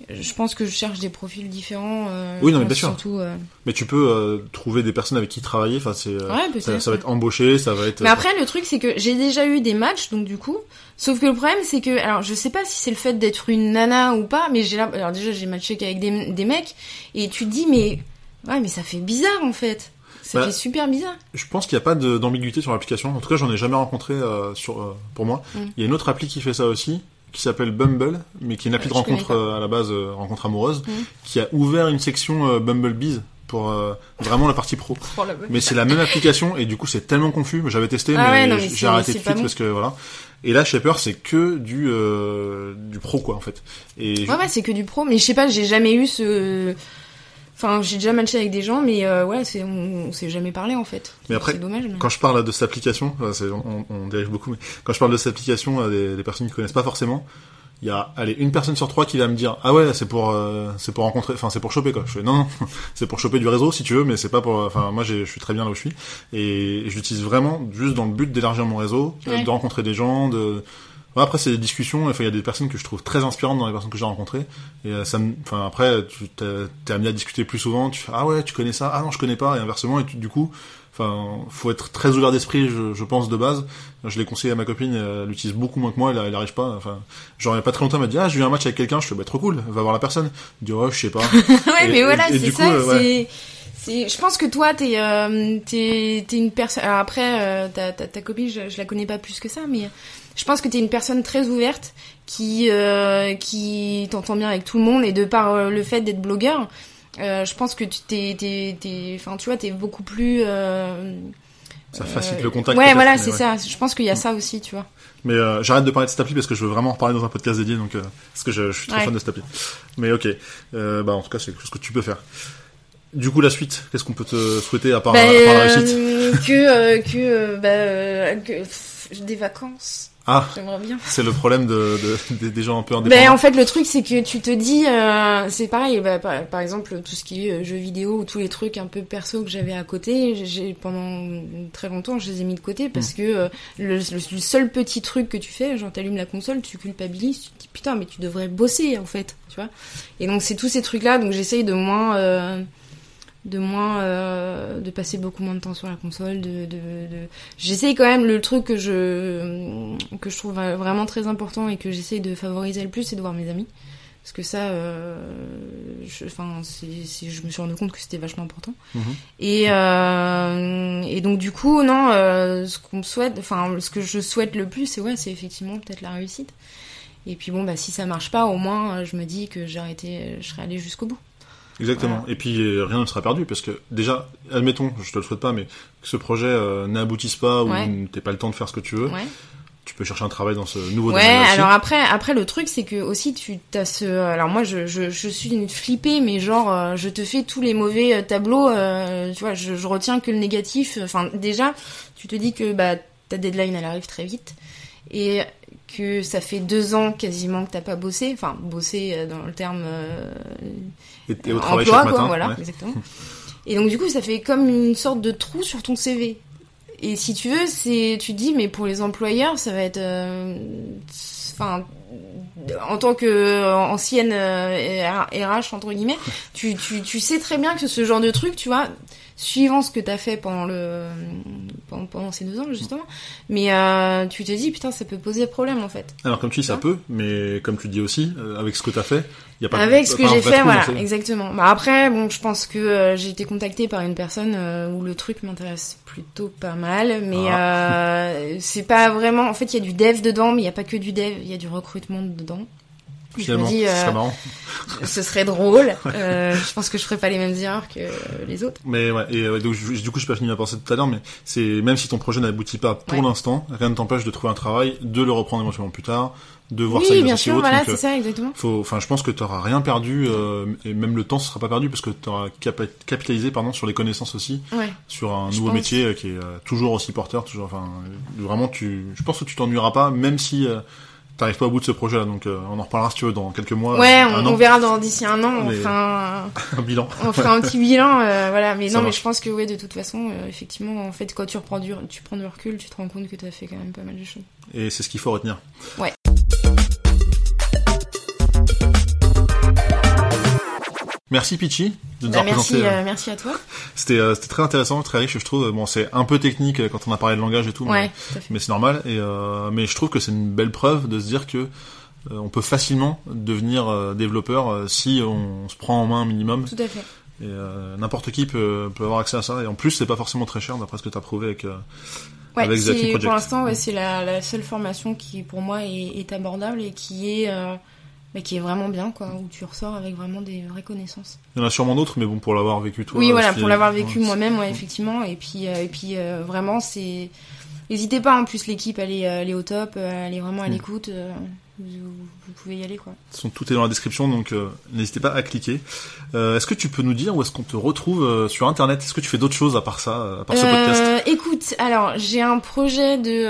je pense que je cherche des profils différents. euh, Oui, non, mais bien sûr. Surtout, euh, Mais tu peux euh, trouver des personnes avec qui travailler. Enfin c'est Ouais, ça, ça va être embauché, ça va être. Mais après, le truc, c'est que j'ai déjà eu des matchs, donc du coup. Sauf que le problème, c'est que, alors, je sais pas si c'est le fait d'être une nana ou pas, mais j'ai là, alors déjà, j'ai matché qu'avec des, des mecs, et tu te dis, mais, ouais, mais ça fait bizarre, en fait. Ça Bah, fait super bizarre. Je pense qu'il n'y a pas d'ambiguïté sur l'application. En tout cas, j'en ai jamais rencontré euh, sur euh, pour moi. Mm. Il y a une autre appli qui fait ça aussi, qui s'appelle Bumble, mais qui est une appli Euh, de rencontre euh, à la base, euh, rencontre amoureuse, Mm. qui a ouvert une section euh, Bumble Bees pour euh, vraiment la partie pro. Oh, la. Mais c'est la même application et du coup c'est tellement confus. J'avais testé, Ah mais, ouais, non, mais j'ai arrêté tout de suite bon. parce que voilà. Et là, Shaper, c'est que du euh, du pro quoi en fait. Et je- Ouais, ouais, c'est que du pro, mais je sais pas, j'ai jamais eu ce. Enfin, j'ai déjà matché avec des gens, mais euh, ouais, c'est, on, on s'est jamais parlé, en fait. Mais après, c'est dommage. Mais... quand je parle de cette application, on, on dérive beaucoup, mais quand je parle de cette application à des, des personnes qui connaissent pas forcément, il y a allez une personne sur trois qui va me dire ah ouais c'est pour euh, c'est pour rencontrer enfin c'est pour choper quoi je fais non non c'est pour choper du réseau si tu veux mais c'est pas pour enfin moi je suis très bien là où je suis et je l'utilise vraiment juste dans le but d'élargir mon réseau euh, Ouais. de rencontrer des gens de Ouais, après c'est des discussions enfin il y a des personnes que je trouve très inspirantes dans les personnes que j'ai rencontrées et euh, ça me enfin après tu t'es amené à discuter plus souvent tu fais ah ouais tu connais ça ah non je connais pas et inversement et tu- du coup enfin faut être très ouvert d'esprit je, je pense de base je l'ai conseillé à ma copine elle l'utilise beaucoup moins que moi elle, elle arrive pas enfin genre il y a pas très longtemps elle m'a dit ah j'ai eu un match avec quelqu'un je fais bah trop cool va voir la personne elle dit oh je sais pas ouais, Et- mais voilà, c'est ça. euh, ouais. je pense que toi, t'es, euh, t'es, t'es une personne. Après, euh, ta, ta, ta copine, je, je la connais pas plus que ça, mais je pense que t'es une personne très ouverte, qui, euh, qui t'entend bien avec tout le monde, et de par euh, le fait d'être blogueur, euh, je pense que tu t'es, enfin, tu vois, t'es beaucoup plus. Euh, ça facilite euh, le contact Ouais, voilà, c'est ouais. ça. Je pense qu'il y a ça aussi, tu vois. Mais euh, j'arrête de parler de cette appli parce que je veux vraiment en reparler dans un podcast dédié, donc euh, parce que je, je suis trop Ouais. fan de cette appli. Mais ok, euh, bah en tout cas c'est quelque chose que tu peux faire. Du coup la suite, qu'est-ce qu'on peut te souhaiter à part, Bah, à part la réussite? euh, que euh, que euh, bah, euh, que des vacances. Ah, J'aimerais bien. c'est le problème de, de- des- des gens un peu Ben, indépendants. en fait, le truc, c'est que tu te dis, euh, c'est pareil, bah, par, par exemple, tout ce qui est euh, jeux vidéo ou tous les trucs un peu perso que j'avais à côté, j'ai- j'ai pendant très longtemps, je les ai mis de côté parce que euh, le, le- le seul petit truc que tu fais, genre t'allumes la console, tu culpabilises, tu te dis putain, mais tu devrais bosser en fait, tu vois. Et donc c'est tous ces trucs-là, donc j'essaye de moins, euh, de moins, euh, de passer beaucoup moins de temps sur la console, de, de, de... j'essaye quand même le truc que je que je trouve vraiment très important et que j'essaye de favoriser le plus, c'est de voir mes amis. Parce que ça, euh, je, enfin, c'est- je me suis rendu compte que c'était vachement important. Mhm. Et, euh, et donc du coup, non, euh, ce qu'on souhaite, enfin, ce que je souhaite le plus, c'est ouais, c'est effectivement peut-être la réussite. Et puis bon, bah si ça marche pas, au moins, je me dis que j'ai arrêté, je serais allée jusqu'au bout. Exactement. Et puis euh, rien ne sera perdu parce que déjà, admettons, je te le souhaite pas, mais que ce projet euh, n'aboutisse pas Ouais. ou t'aies pas le temps de faire ce que tu veux, Ouais. tu peux chercher un travail dans ce nouveau Ouais, domaine alors après, après le truc c'est que aussi tu as ce, alors moi je, je, je suis une flippée, mais genre euh, je te fais tous les mauvais euh, tableaux, euh, tu vois, je, je retiens que le négatif. Enfin déjà, tu te dis que bah ta deadline elle arrive très vite et que ça fait deux ans quasiment que t'as pas bossé, enfin bossé euh, dans le terme euh, et, et au travail emploi, quoi, matin. voilà, ouais. exactement. Et donc du coup, ça fait comme une sorte de trou sur ton CV. Et si tu veux, c'est, tu te dis, mais pour les employeurs, ça va être, euh, enfin, en tant que ancienne euh, RH entre guillemets, tu, tu, tu sais très bien que ce genre de truc, tu vois, suivant ce que t'as fait pendant le, pendant, pendant ces deux ans justement, mais euh, tu te dis, putain, ça peut poser problème en fait. Alors comme tu dis, ça peut, mais comme tu dis aussi, euh, avec ce que t'as fait, il y a pas Avec ce que j'ai fait, voilà, exactement. Bah après, bon, je pense que euh, j'ai été contactée par une personne euh, où le truc m'intéresse plutôt pas mal, mais Ah. euh, c'est pas vraiment. En fait, il y a du dev dedans, mais il y a pas que du dev, il y a du recrutement dedans. Finalement, je me dis, ce euh, serait marrant. ce serait drôle. Euh, je pense que je ferais pas les mêmes erreurs que les autres. Mais ouais, et ouais, donc, je- du coup, j'ai pas fini ma pensée tout à l'heure, mais c'est même si ton projet n'aboutit pas pour Ouais. l'instant, rien ne t'empêche de trouver un travail, de le reprendre éventuellement plus tard, de voir ça oui, bien sûr, voilà, donc, c'est euh, ça, exactement. Faut, enfin, je pense que t'auras rien perdu, euh, et même le temps sera pas perdu parce que t'auras capa- capitalisé, pardon, sur les connaissances aussi, Ouais. sur un Je nouveau pense. métier euh, qui est euh, toujours aussi porteur, toujours, enfin, euh, vraiment, tu, je pense que tu t'ennuieras pas, même si euh, t'arrives pas au bout de ce projet-là. Donc, euh, on en reparlera si tu veux dans quelques mois, Ouais, euh, on, verra dans d'ici un an, on Mais- fera un, un bilan. on fera un petit bilan, euh, voilà. Mais Ça non, mais je pense que ouais, de toute façon, euh, effectivement, en fait, quand tu reprends du, tu prends du recul, tu te rends compte que t'as fait quand même pas mal de choses. Et c'est ce qu'il faut retenir. Ouais. Merci Pichi de nous Bah, avoir merci, présenté. euh, euh, merci à toi. C'était euh, c'était très intéressant, très riche, je trouve. Bon, c'est un peu technique quand on a parlé de langage et tout, mais, Ouais, c'est normal. Et mais je trouve que c'est une belle preuve de se dire que on peut facilement devenir développeur si on, se prend en main un minimum. Tout à fait. Et euh, n'importe qui peut, peut avoir accès à ça. Et en plus, c'est pas forcément très cher, d'après ce que tu as prouvé avec. euh, Ouais, Avec Project. pour l'instant, ouais, c'est la, la seule formation qui, pour moi, est, est abordable et qui est, euh, bah, qui est vraiment bien, quoi, où tu ressors avec vraiment des vraies connaissances. Il y en a sûrement d'autres, mais bon, pour l'avoir vécu toi. oui, voilà, pour l'avoir vécu ouais, moi-même, ouais, effectivement. Et puis, euh, et puis, euh, vraiment, c'est, n'hésitez pas. En plus, l'équipe, elle est, euh, elle est au top, elle est vraiment à Mm. l'écoute. vous, vous pouvez y aller, quoi. Sont- Tout est dans la description, donc euh, n'hésitez pas à cliquer. Euh, est-ce que tu peux nous dire où est-ce qu'on te retrouve euh, sur Internet? Est-ce que tu fais d'autres choses à part ça, à part ce podcast? écoute, alors j'ai un projet de,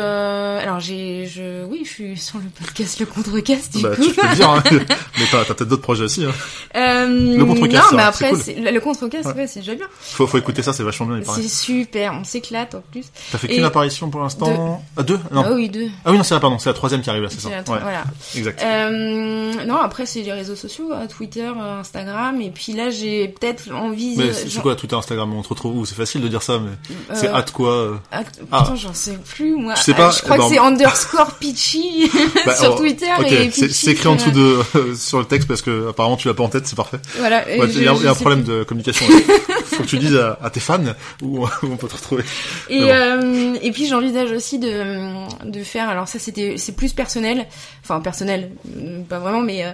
alors j'ai, je, oui, je suis sur le podcast Le Contrecast du Bah, coup. tu peux le dire, hein. mais t'as t'as peut-être d'autres projets aussi. Hein. Le Contrecast, Non, mais c'est après, cool. c'est- le Contrecast, Ouais. ouais, c'est déjà bien. Faut, faut écouter ça, c'est vachement bien, il. C'est super, on s'éclate en plus. T'as fait et- qu'une apparition pour l'instant? Ah, deux? Non. Ah oui, deux. Ah oui, non, c'est la, pardon, c'est la troisième qui arrive là, c'est C'est ça. la- Ouais, Voilà. exact. Euh, non, après c'est les réseaux sociaux, euh, Twitter, euh, Instagram, et puis là j'ai peut-être envie. mais euh, c'est genre- quoi Twitter, Instagram On te retrouve où? C'est facile de dire ça, mais euh, c'est hâte quoi euh? ah. Putain, j'en sais plus moi. Je sais Euh, pas, je crois que c'est underscore pitchy Bah, sur Twitter Ok, et c'est écrit en dessous de sur le texte parce que apparemment tu l'as pas en tête, c'est parfait. Voilà. Ouais, Il y a, y un problème plus. de communication. Faut que tu dises à, à tes fans où, où on peut te retrouver. Et, bon. euh, et puis j'envisage aussi de, de faire, alors ça c'était c'est plus personnel, enfin personnel, euh, pas vraiment, mais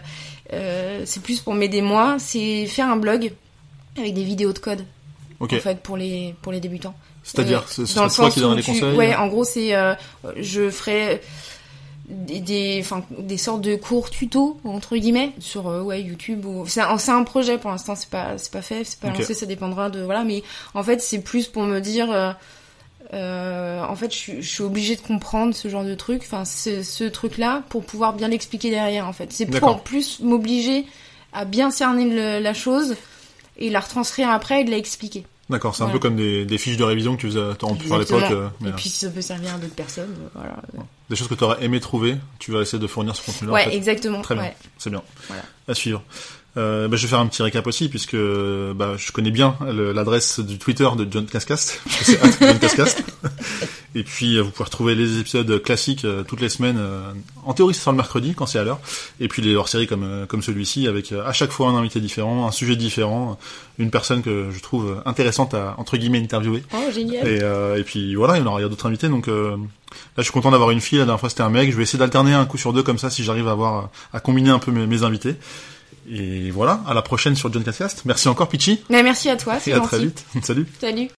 euh, c'est plus pour m'aider moi, c'est faire un blog avec des vidéos de code Ok. en fait pour les pour les débutants. C'est-à-dire, Euh, ce ce dans le serait toi qui les conseils Ouais, en gros c'est euh, je ferai des des, enfin, des sortes de cours tutos entre guillemets sur euh, ouais YouTube ou c'est un, projet pour l'instant c'est pas c'est pas fait c'est pas lancé ça dépendra de voilà mais en fait c'est plus pour me dire euh, euh, en fait, je, suis- je suis obligée de comprendre ce genre de truc, enfin, ce, ce truc-là, pour pouvoir bien l'expliquer derrière, en fait. C'est pour en plus m'obliger à bien cerner le- la chose et la retranscrire après et de la expliquer. D'accord, c'est un peu comme des, des fiches de révision que tu faisais pu faire à l'époque. Euh, et puis si ça peut servir à d'autres personnes, euh, voilà. Des choses que tu aurais aimé trouver, tu vas essayer de fournir ce contenu-là. en ouais, fait. exactement. Très bien, c'est bien. Voilà. À suivre. Euh, bah, je vais faire un petit récap aussi puisque bah, je connais bien l'adresse du Twitter de John Cascast, John Cascast. Et puis euh, vous pouvez retrouver les épisodes classiques euh, toutes les semaines. euh, en théorie, c'est sur le mercredi quand c'est à l'heure. Et puis les hors-séries comme comme celui-ci avec à chaque fois un invité différent, un sujet différent, une personne que je trouve intéressante à entre guillemets interviewer. Oh, génial. Et, euh, et puis voilà, il y en aura d'autres invités. Donc euh, là, je suis content d'avoir une fille. La dernière fois, c'était un mec. Je vais essayer d'alterner un coup sur deux comme ça, si j'arrive à avoir à combiner un peu mes, mes invités. Et voilà, à la prochaine sur John Cast. Merci encore, Pichi. Merci à toi. Et à très vite. Salut. Salut.